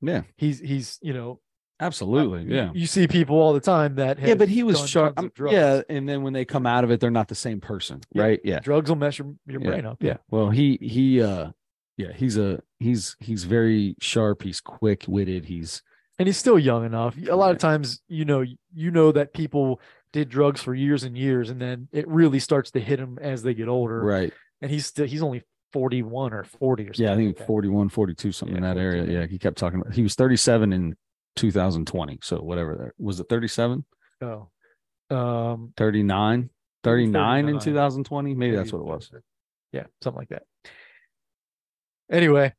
Yeah, He's he's you know absolutely. you- Yeah, you, see people all the time that yeah, but he was sharp. Yeah, and then when they come out of it, they're not the same person, Yeah. right? Yeah, drugs will mess your, your yeah, brain up. Yeah. Well, he he uh yeah, he's a he's he's very sharp. He's quick witted. He's and he's still young enough. A lot of times, you know, you know that people did drugs for years and years, and then it really starts to hit them as they get older. right. And he's still he's only forty one or forty or something. Yeah, I think like 41, 42, something in that area. 42, yeah. Yeah, he kept talking about he was 37 in 2020. So whatever that was it 37, Oh, um, 39, 39 in 39. 2020. Maybe that's what it was. Yeah, something like that. Anyway,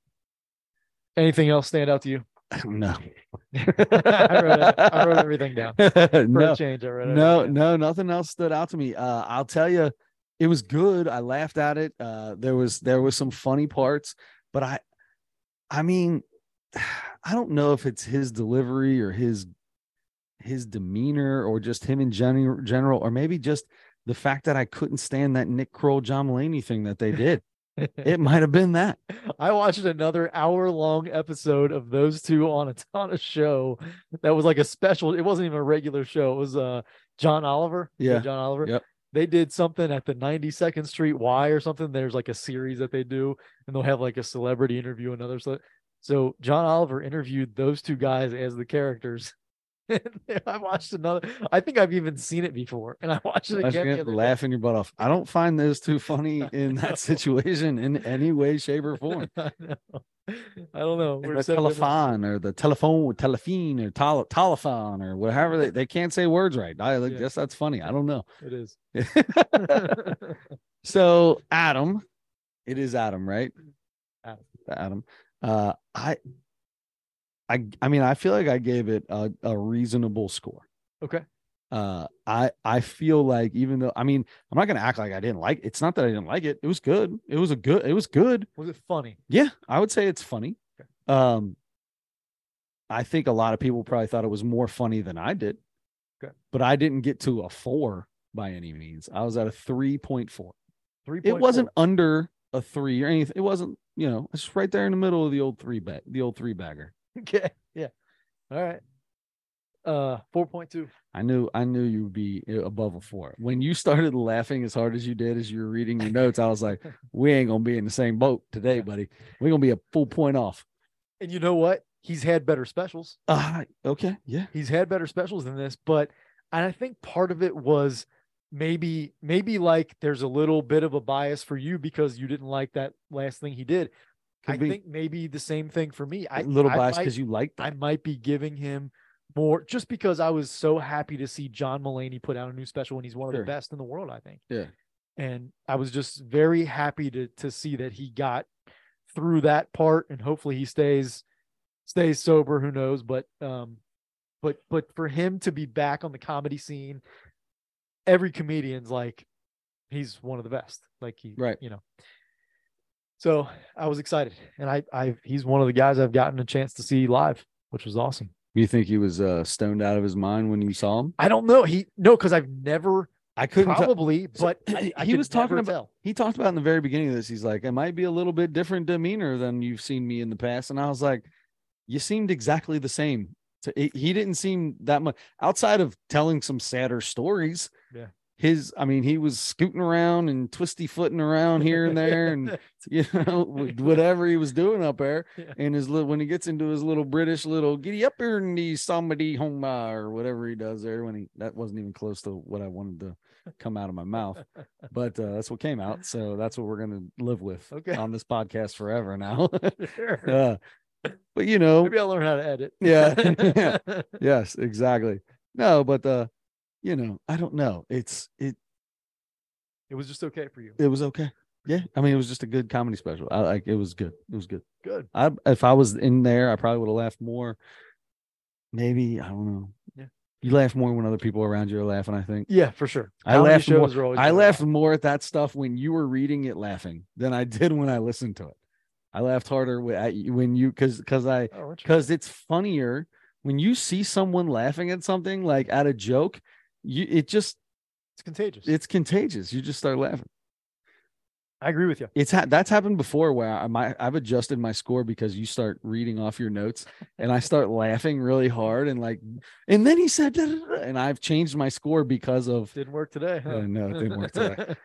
anything else stand out to you? no. I, wrote, it- I wrote everything down. For no. a change, I wrote No, everything down. no, nothing else stood out to me. Uh, I'll tell you, it was good. I laughed at it. Uh, there was there was some funny parts, but I, I mean, I don't know if it's his delivery or his his demeanor or just him in general, general, or maybe just the fact that I couldn't stand that Nick Kroll John Mulaney thing that they did. it might have been that. I watched another hour long episode of those two on a on a show that was like a special. It wasn't even a regular show. It was uh John Oliver. Yeah. John Oliver. Yep. They did something at the 92nd Street Y or something. There's like a series that they do, and they'll have like a celebrity interview another. So, so John Oliver interviewed those two guys as the characters. And I watched another. I think I've even seen it before, and I watched it again. the laughing your butt off. I don't find those two funny in that situation in any way, shape, or form. I. I don't know. the We're different. telephone or the telephone, with telephone or tele, telephone or whatever they, they can't say words right. I Yeah. guess that's funny. I don't know. It is. so Adam, it is Adam, right? Adam. Adam. Uh, I, I, I mean, I feel like I gave it a, a reasonable score. okay. Uh, I, I feel like even though, I mean, I'm not gonna act like I didn't like. It. It's not that I didn't like it. It was good. It was a good. It was good. Was it funny? Yeah, I would say it's funny. Um, I think a lot of people probably thought it was more funny than I did. Okay. But I didn't get to a four by any means. I was at a 3.4. Three. It wasn't under a three or anything. It wasn't, you know, it's right there in the middle of the old three bag, the old three bagger. Okay. Yeah. All right. Uh, four point two. I knew I knew you would be uh, above a four. When you started laughing as hard as you did as you were reading your notes, I was like, we ain't gonna be in the same boat today, buddy. We're gonna be a full point off. And you know what? He's had better specials. Uh okay, yeah. He's had better specials than this, but and I think part of it was maybe maybe like there's a little bit of a bias for you because you didn't like that last thing he did. Could I be. think maybe the same thing for me. I a little I biased because you liked I might be giving him more just because I was so happy to see John Mulaney put out a new special when he's one of Sure. the best in the world, I think. Yeah. And I was just very happy to to see that he got through that part and hopefully he stays stays sober, who knows, but um but but for him to be back on the comedy scene, every comedian's like he's one of the best. Like he Right. you know. So I was excited, and I, I, he's one of the guys I've gotten a chance to see live, which was awesome. You think he was uh, stoned out of his mind when you saw him? I don't know. He no, because I've never I couldn't. probably, So, but I, I he was talking about- tell. he talked about in the very beginning of this. He's like, it might be a little bit different demeanor than you've seen me in the past, and I was like, you seemed exactly the same. So he he didn't seem that much outside of telling some sadder stories. Yeah. His, I mean, he was scooting around and twisty footing around here and there, and you know, whatever he was doing up there. Yeah. And his little, when he gets into his little British little giddy up here and the somebody home uh, or whatever he does there, when he that wasn't even close to what I wanted to come out of my mouth, but uh, that's what came out. So that's what we're gonna live with Okay. on this podcast forever now. Sure. uh, but you know, Maybe I'll learn how to edit. Yeah. yes, exactly. No, but uh, you know, I don't know. It's it it was just okay for you. it was okay. Yeah, I mean, it was just a good comedy special. I like it was good. It was good. Good. I if I was in there, I probably would have laughed more. Maybe I don't know. Yeah. You laugh more when other people around you are laughing. I think Yeah, for sure. I Comedy laughed more- I laughed laugh. more at that stuff when you were reading it, laughing than I did when I listened to it. I laughed harder at you- when you because because I Oh, because it's funnier when you see someone laughing at something like at a joke. You it just it's contagious. it's contagious. You just start laughing. I agree with you. It's ha- that's happened before where I my I've adjusted my score because you start reading off your notes and I start laughing really hard and like and then he said da, da, da, and I've changed my score because of Didn't work today. Huh? Uh, no, it didn't work today.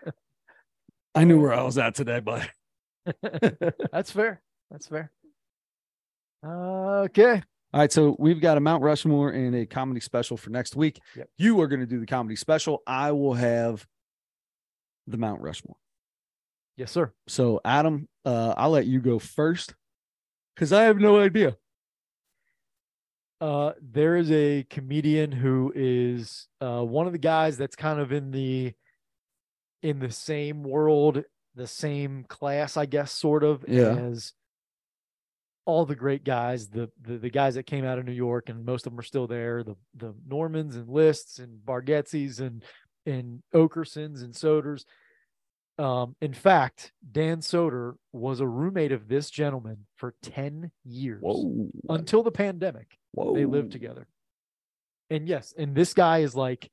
I knew where I was at today, but That's fair. That's fair. Okay. All right, so we've got a Mount Rushmore and a comedy special for next week. Yep. You are going to do the comedy special. I will have the Mount Rushmore. Yes, sir. So, Adam, uh, I'll let you go first because I have no idea. Uh, there is a comedian who is uh, one of the guys that's kind of in the in the same world, the same class, I guess, sort of Yeah. as all the great guys, the, the the guys that came out of New York, and most of them are still there. The the Normands and Lists and Bargatzes and and Oakersons and Soders. Um, in fact, Dan Soder was a roommate of this gentleman for 10 years Whoa. until the pandemic Whoa. they lived together. And yes, and this guy is like,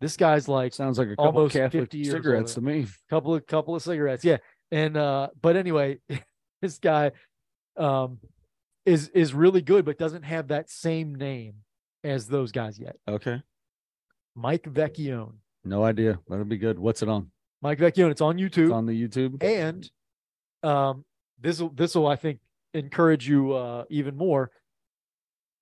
this guy's like Sounds like a couple Almost Catholic 50 years cigarettes to me. couple of couple of cigarettes, yeah. And uh, but anyway, this guy um is is really good, but doesn't have that same name as those guys yet. Okay. Mike Vecchione. No idea. That'll be good. What's it on? Mike Vecchione. It's on YouTube. It's on the YouTube. and um this will this will i think encourage you uh even more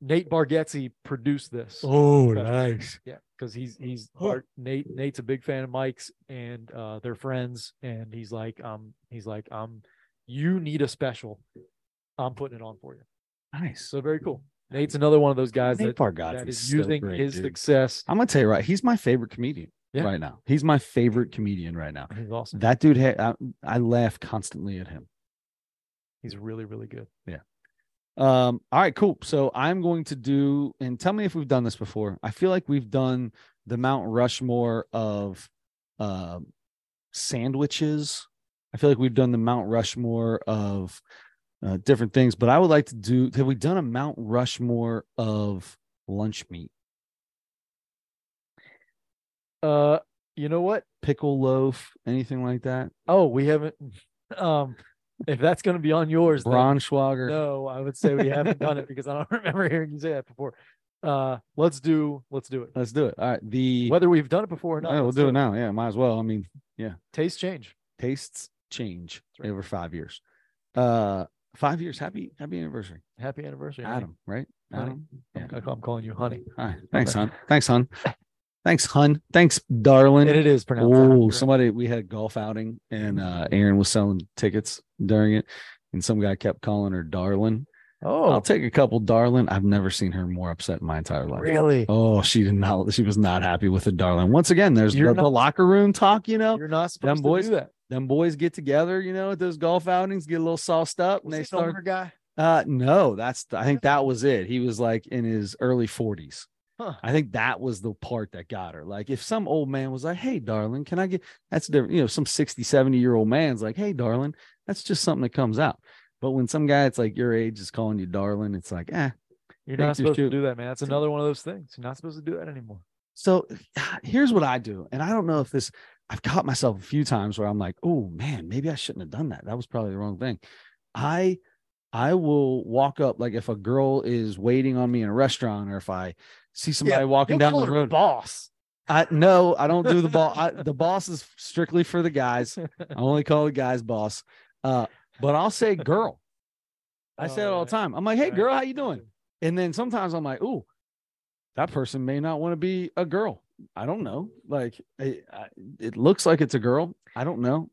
nate bargatze produced this Oh, nice. yeah because he's he's Huh. Nate nate's a big fan of mike's and uh they're friends and he's like um he's like um you need a special i'm putting it on for you Nice. so very cool nate's another one of those guys Nate that, that is so using great, his dude. success I'm gonna tell you right. He's my favorite comedian Yeah. right now. He's my favorite comedian right now. he's awesome That dude, I, I laugh constantly at him. he's really really good Um, all right, cool. So I'm going to do, and tell me if we've done this before. I feel like we've done the Mount Rushmore of um sandwiches. I feel like we've done the Mount Rushmore of uh, different things, but I would like to do. Have we done a Mount Rushmore of lunch meat, uh you know what pickle loaf, anything like that? oh we haven't um if that's going to be on yours then- Braunschweiger. No, I would say we haven't done it because I don't remember hearing you say that before. Uh, let's do let's do it. Let's do it. All right. The Whether we've done it before or not, Yeah, we'll let's do it now. Yeah, might as well. I mean, yeah. Taste change. tastes change right. over five years. Uh, five years. Happy happy anniversary, Happy anniversary, honey. Adam. Right, Adam. I'm, Yeah. I'm calling you honey, All right. Thanks, hon. Thanks, hon. Thanks, hun. Thanks, darling. and it is pronounced. Oh, somebody we had a golf outing and uh Aaron was selling tickets during it, and some guy kept calling her darling. Oh, I'll take a couple, darling. I've never seen her more upset in my entire life. really? Oh, she did not. She was not happy with the darling. Once again, there's the, the locker room talk. You know, You're not supposed to boys- do that. them boys get together. You know, at those golf outings, get a little sauced up, and they this an older start. guy. Uh, no, that's. I think that was it. He was like in his early forties. Huh. I think that was the part that got her. Like if some old man was like, Hey, darling, can I get that's different. You know, some 60, 70 year old man's like, Hey, darling, that's just something that comes out. But when some guy that's like your age is calling you darling, it's like, eh. You're not supposed to do that, man. That's another one of those things. You're not supposed to do that anymore. So here's what I do. And I don't know if this I've caught myself a few times where I'm like, oh man, maybe I shouldn't have done that. That was probably the wrong thing. I I will walk up like if a girl is waiting on me in a restaurant or if I see somebody walking down the road. boss. I no, I don't do the ball. I, the boss is strictly for the guys. I only call the guys boss. Uh, but I'll say girl. I say it all the time. I'm like, hey girl, how you doing? And then sometimes I'm like, ooh, that person may not want to be a girl. I don't know. Like I, I, it looks like it's a girl. I don't know.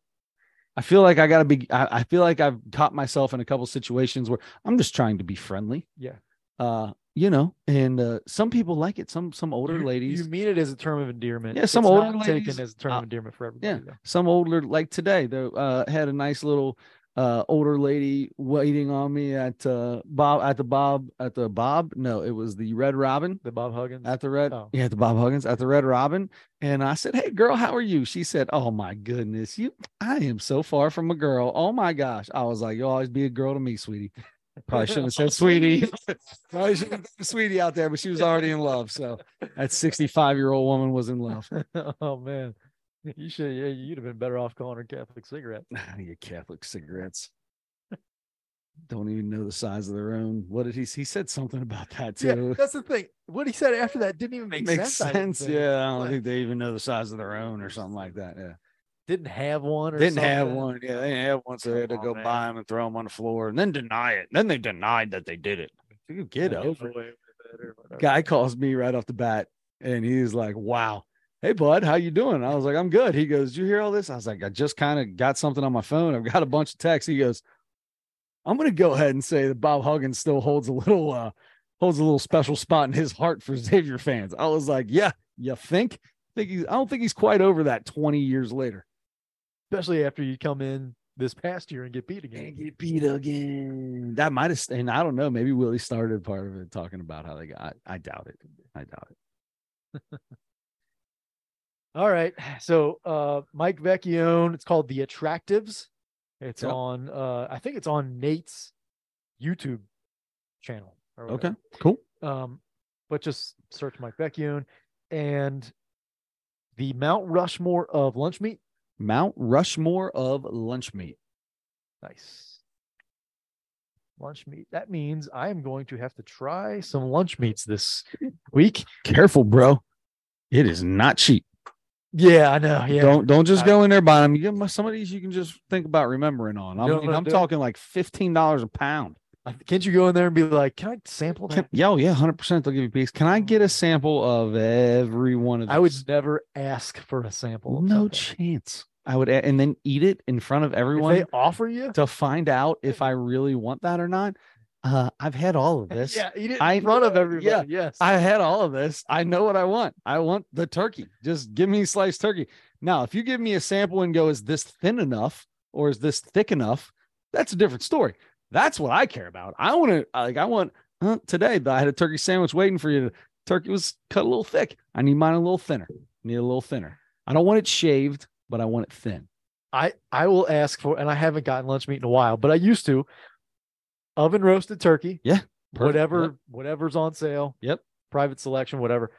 I feel like I gotta be. I, I feel like I've caught myself in a couple situations where I'm just trying to be friendly. Yeah. Uh, you know, and uh, some people like it. Some some older you, ladies. You mean it as a term of endearment. Yeah, some It's older not ladies- taken as a term uh, of endearment for everybody. though. some older like today they uh had a nice little uh older lady waiting on me at uh bob at the bob at the bob no it was the red robin The Bob Huggins. at the red Oh. yeah the bob huggins at the red robin and i said hey girl how are you she said oh my goodness you i am so far from a girl oh my gosh i was like you'll always be a girl to me sweetie probably shouldn't have said sweetie probably shouldn't have said sweetie out there but she was already in love so that 65 year old woman was in love oh man, you should. Yeah, you'd have been better off calling her Catholic cigarette. you Catholic cigarettes. Don't even know the size of their own. What did he? He said something about that Yeah, too. that's the thing. What he said after that didn't even make Makes sense. I sense. think. Yeah, I don't Like, think they even know the size of their own or something like that. Yeah, didn't have one. Or didn't have one. Yeah, they didn't have one, so they had to go on, buy them and throw them on the floor, and then deny it. Then they denied that they did it. You get Yeah, over. it. it or whatever. Guy calls me right off the bat, and he's like, "Wow." Hey bud, how you doing? I was like, I'm good. He goes, Did you hear all this? I was like, I just kind of got something on my phone. I've got a bunch of texts. He goes, I'm gonna go ahead and say that Bob Huggins still holds a little uh holds a little special spot in his heart for Xavier fans. I was like, Yeah, you think? I think he's I don't think he's quite over that 20 years later. Especially after you come in this past year and get beat again. Can't get beat again. That might have and I don't know. Maybe Willie started part of it talking about how they got I doubt it. I doubt it. All right. So uh Mike Vecchione, it's called The Attractives. It's Yep. on uh I think it's on Nate's YouTube channel. Okay, cool. Um, but just search Mike Vecchione and the Mount Rushmore of lunch meat. Mount Rushmore of lunch meat. Nice. Lunch meat. That means I am going to have to try some lunch meats this week. Careful, bro. It is not cheap. Yeah, I know. Yeah. Don't don't just I- go in there buying them. You get some of these you can just think about remembering on. I You know mean, what I'm I'm doing? talking like fifteen dollars a pound. Can't you go in there and be like, can I sample that? yo, yeah, hundred percent. They'll give you a piece. Can I get a sample of every one of these? I would never ask for a sample. No something. chance. I would, and then eat it in front of If everyone they offer you, to find out if I really want that or not. Uh, I've had all of this. yeah, eat it in I- front of everybody. yeah, yes. I had all of this. I know what I want. I want the turkey. Just give me sliced turkey. Now, if you give me a sample and go, is this thin enough or is this thick enough? That's a different story. That's what I care about. I want to like I want uh, today. I had a turkey sandwich waiting for you. The turkey was cut a little thick. I need mine a little thinner. I Need a little thinner. I don't want it shaved, but I want it thin. I I will ask for, and I haven't gotten lunch meat in a while, but I used to. Oven roasted turkey. Yeah, perfect. Whatever, Yep. whatever's on sale. Yep. Private selection, whatever.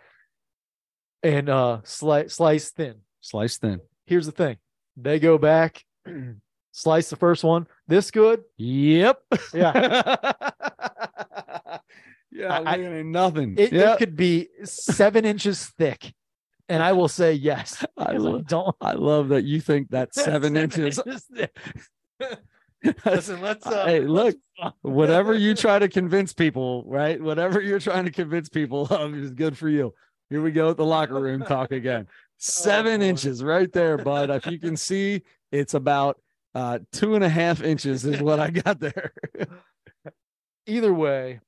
And uh slice slice thin. Slice thin. Here's the thing. They go back, slice the first one. This good. Yep. Yeah. Yeah, I- I- ain't nothing. It, yeah, it could be seven inches thick, and I will say yes. I, because I don't. I love that you think that seven inches. thick. Listen, let's. Uh, Hey, look, let's- whatever you try to convince people, right? Whatever you're trying to convince people of is good for you. Here we go with the locker room talk again. Seven inches right there, bud. If you can see, it's about uh, two and a half inches is what I got there. Either way,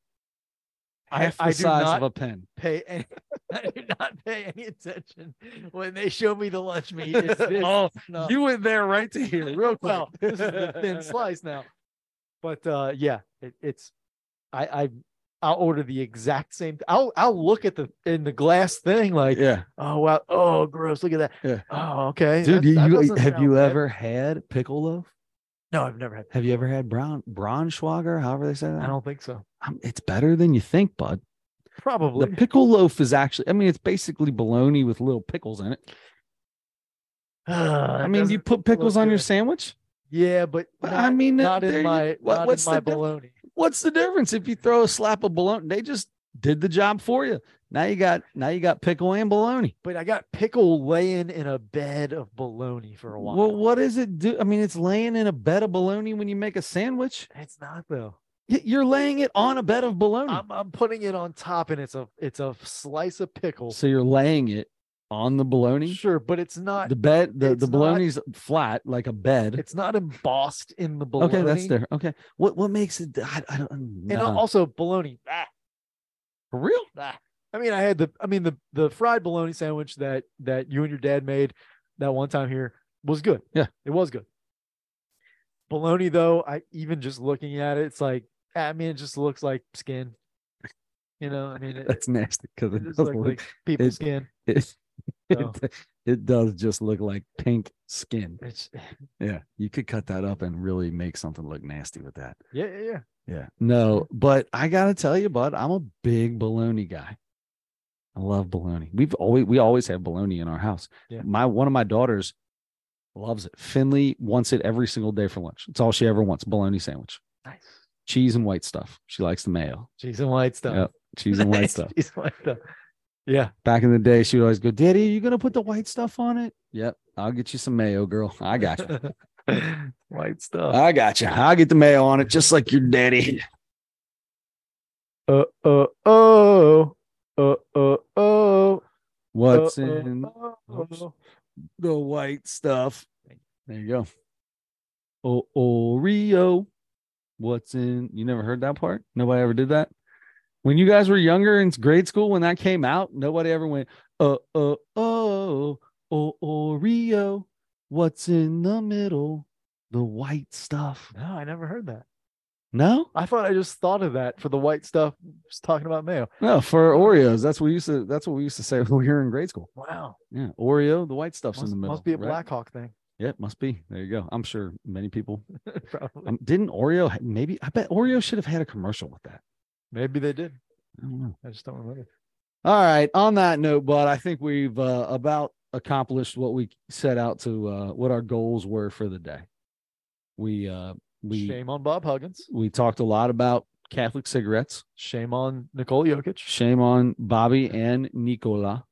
I- Half the I size of a pen. pay any, I do not pay any attention when they show me the lunch meat. Oh, no. you went there right to here, real quick. well, this is the thin slice now. But uh, yeah, it, it's I I I'll order the exact same. I'll I'll look at the in the glass thing like Yeah, oh wow oh gross look at that Yeah. oh okay dude. that- You, that have you bad. ever had pickle loaf? no I've never had Have you ever had brown Braunschweiger? However they say that. I don't think so Um, it's better than you think, bud. probably The pickle loaf is actually, I mean, it's basically bologna with little pickles in it. I mean, you put pickles on your sandwich. yeah but not, I mean, not in you- my what- not what's in my the bologna What's the difference if you throw a slap of bologna? They just did the job for you. Now you got now you got pickle and bologna. but I got pickle laying in a bed of bologna for a while Well, what does it do? I mean, it's laying in a bed of bologna when you make a sandwich. it's not though You're laying it on a bed of bologna. I'm I'm putting it on top and it's a it's a slice of pickle so you're laying it on the bologna. Sure, but it's not. The bed, the, the not- bologna's flat like a bed. It's not embossed in the bologna. Okay, that's there. Okay, what what makes it? I, I don't And also bologna. Ah, For real? ah. I mean, I had the. I mean, the the fried bologna sandwich that that you and your dad made that one time here was good. Yeah. it was good. Bologna, though, I even just looking at it, it's like I mean, it just looks like skin. You know, I mean, it, That's nasty because it it does looks look like people's it- skin. it, It, it does just look like pink skin. It's Yeah, you could cut that up and really make something look nasty with that. yeah, yeah, yeah. Yeah. No, but I gotta tell you, bud, I'm a big bologna guy. I love bologna. We've always we always have bologna in our house. Yeah. My one of my daughters loves it. Finley wants it every single day for lunch. It's all she ever wants: bologna sandwich, Nice. cheese and white stuff. She likes the mayo, Cheese and white stuff. Yep, cheese and white stuff. Cheese and white stuff. Yeah. Back in the day, she would always go, "Daddy, are you gonna put the white stuff on it?" Yep, I'll get you some mayo, girl. I got you. white stuff. I got you. I'll get the mayo on it, just like your daddy. Uh uh oh. Uh uh oh. What's uh, uh, in oh. the white stuff. There you go. Oh, Oreo. What's in? You never heard that part? Nobody ever did that? When you guys were younger in grade school, when that came out, nobody ever went, uh, uh, oh, oh, Oreo. What's in the middle? The white stuff. No, I never heard that. No? I thought I just thought of that for the white stuff. Just talking about mayo. No, for Oreos. That's what we used to that's what we used to say when we were in grade school. Wow. Yeah. Oreo, the white stuff's Must, in the middle. must be a right? Blackhawk thing. Yeah, it must be. There you go. I'm sure many people Probably. Um, didn't Oreo maybe? I bet Oreo should have had a commercial with that. Maybe they did. I don't know. I just don't remember. All right. On that note, bud, I think we've uh, about accomplished what we set out to, uh, what our goals were for the day. We uh, we Shame on Bob Huggins. we talked a lot about Catholic cigarettes. Shame on Nikola Jokic. Shame on Bobby and Nikola.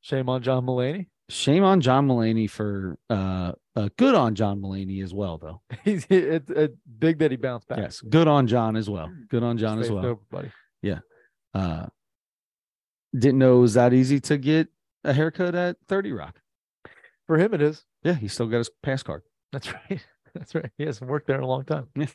Shame on John Mulaney. Shame on John Mulaney for uh, uh, good on John Mulaney as well, though. He's it's it's big that he bounced back. Yes, good on John as well. Good on John as well. buddy. Yeah. Uh didn't know it was that easy to get a haircut at 30 rock For him, it is. yeah he still got his pass card That's right. That's right. He hasn't worked there in a long time. Yeah.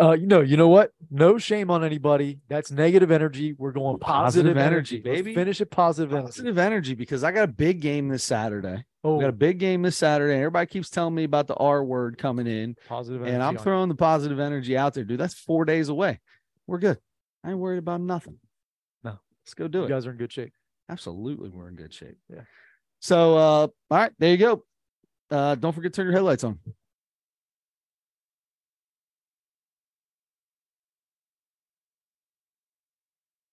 Uh, you know, you know what? No shame on anybody. That's negative energy. We're going Positive positive, energy, energy, Let's baby. finish it positive energy. positive energy because i got a big game this saturday Oh, we got a big game this saturday everybody keeps telling me about the r word coming in positive energy. and i'm throwing the positive energy out there dude that's four days away we're good i ain't worried about nothing No. let's go do You it guys are in good shape. absolutely we're in good shape Yeah. so uh all right there you go uh don't forget to turn your headlights on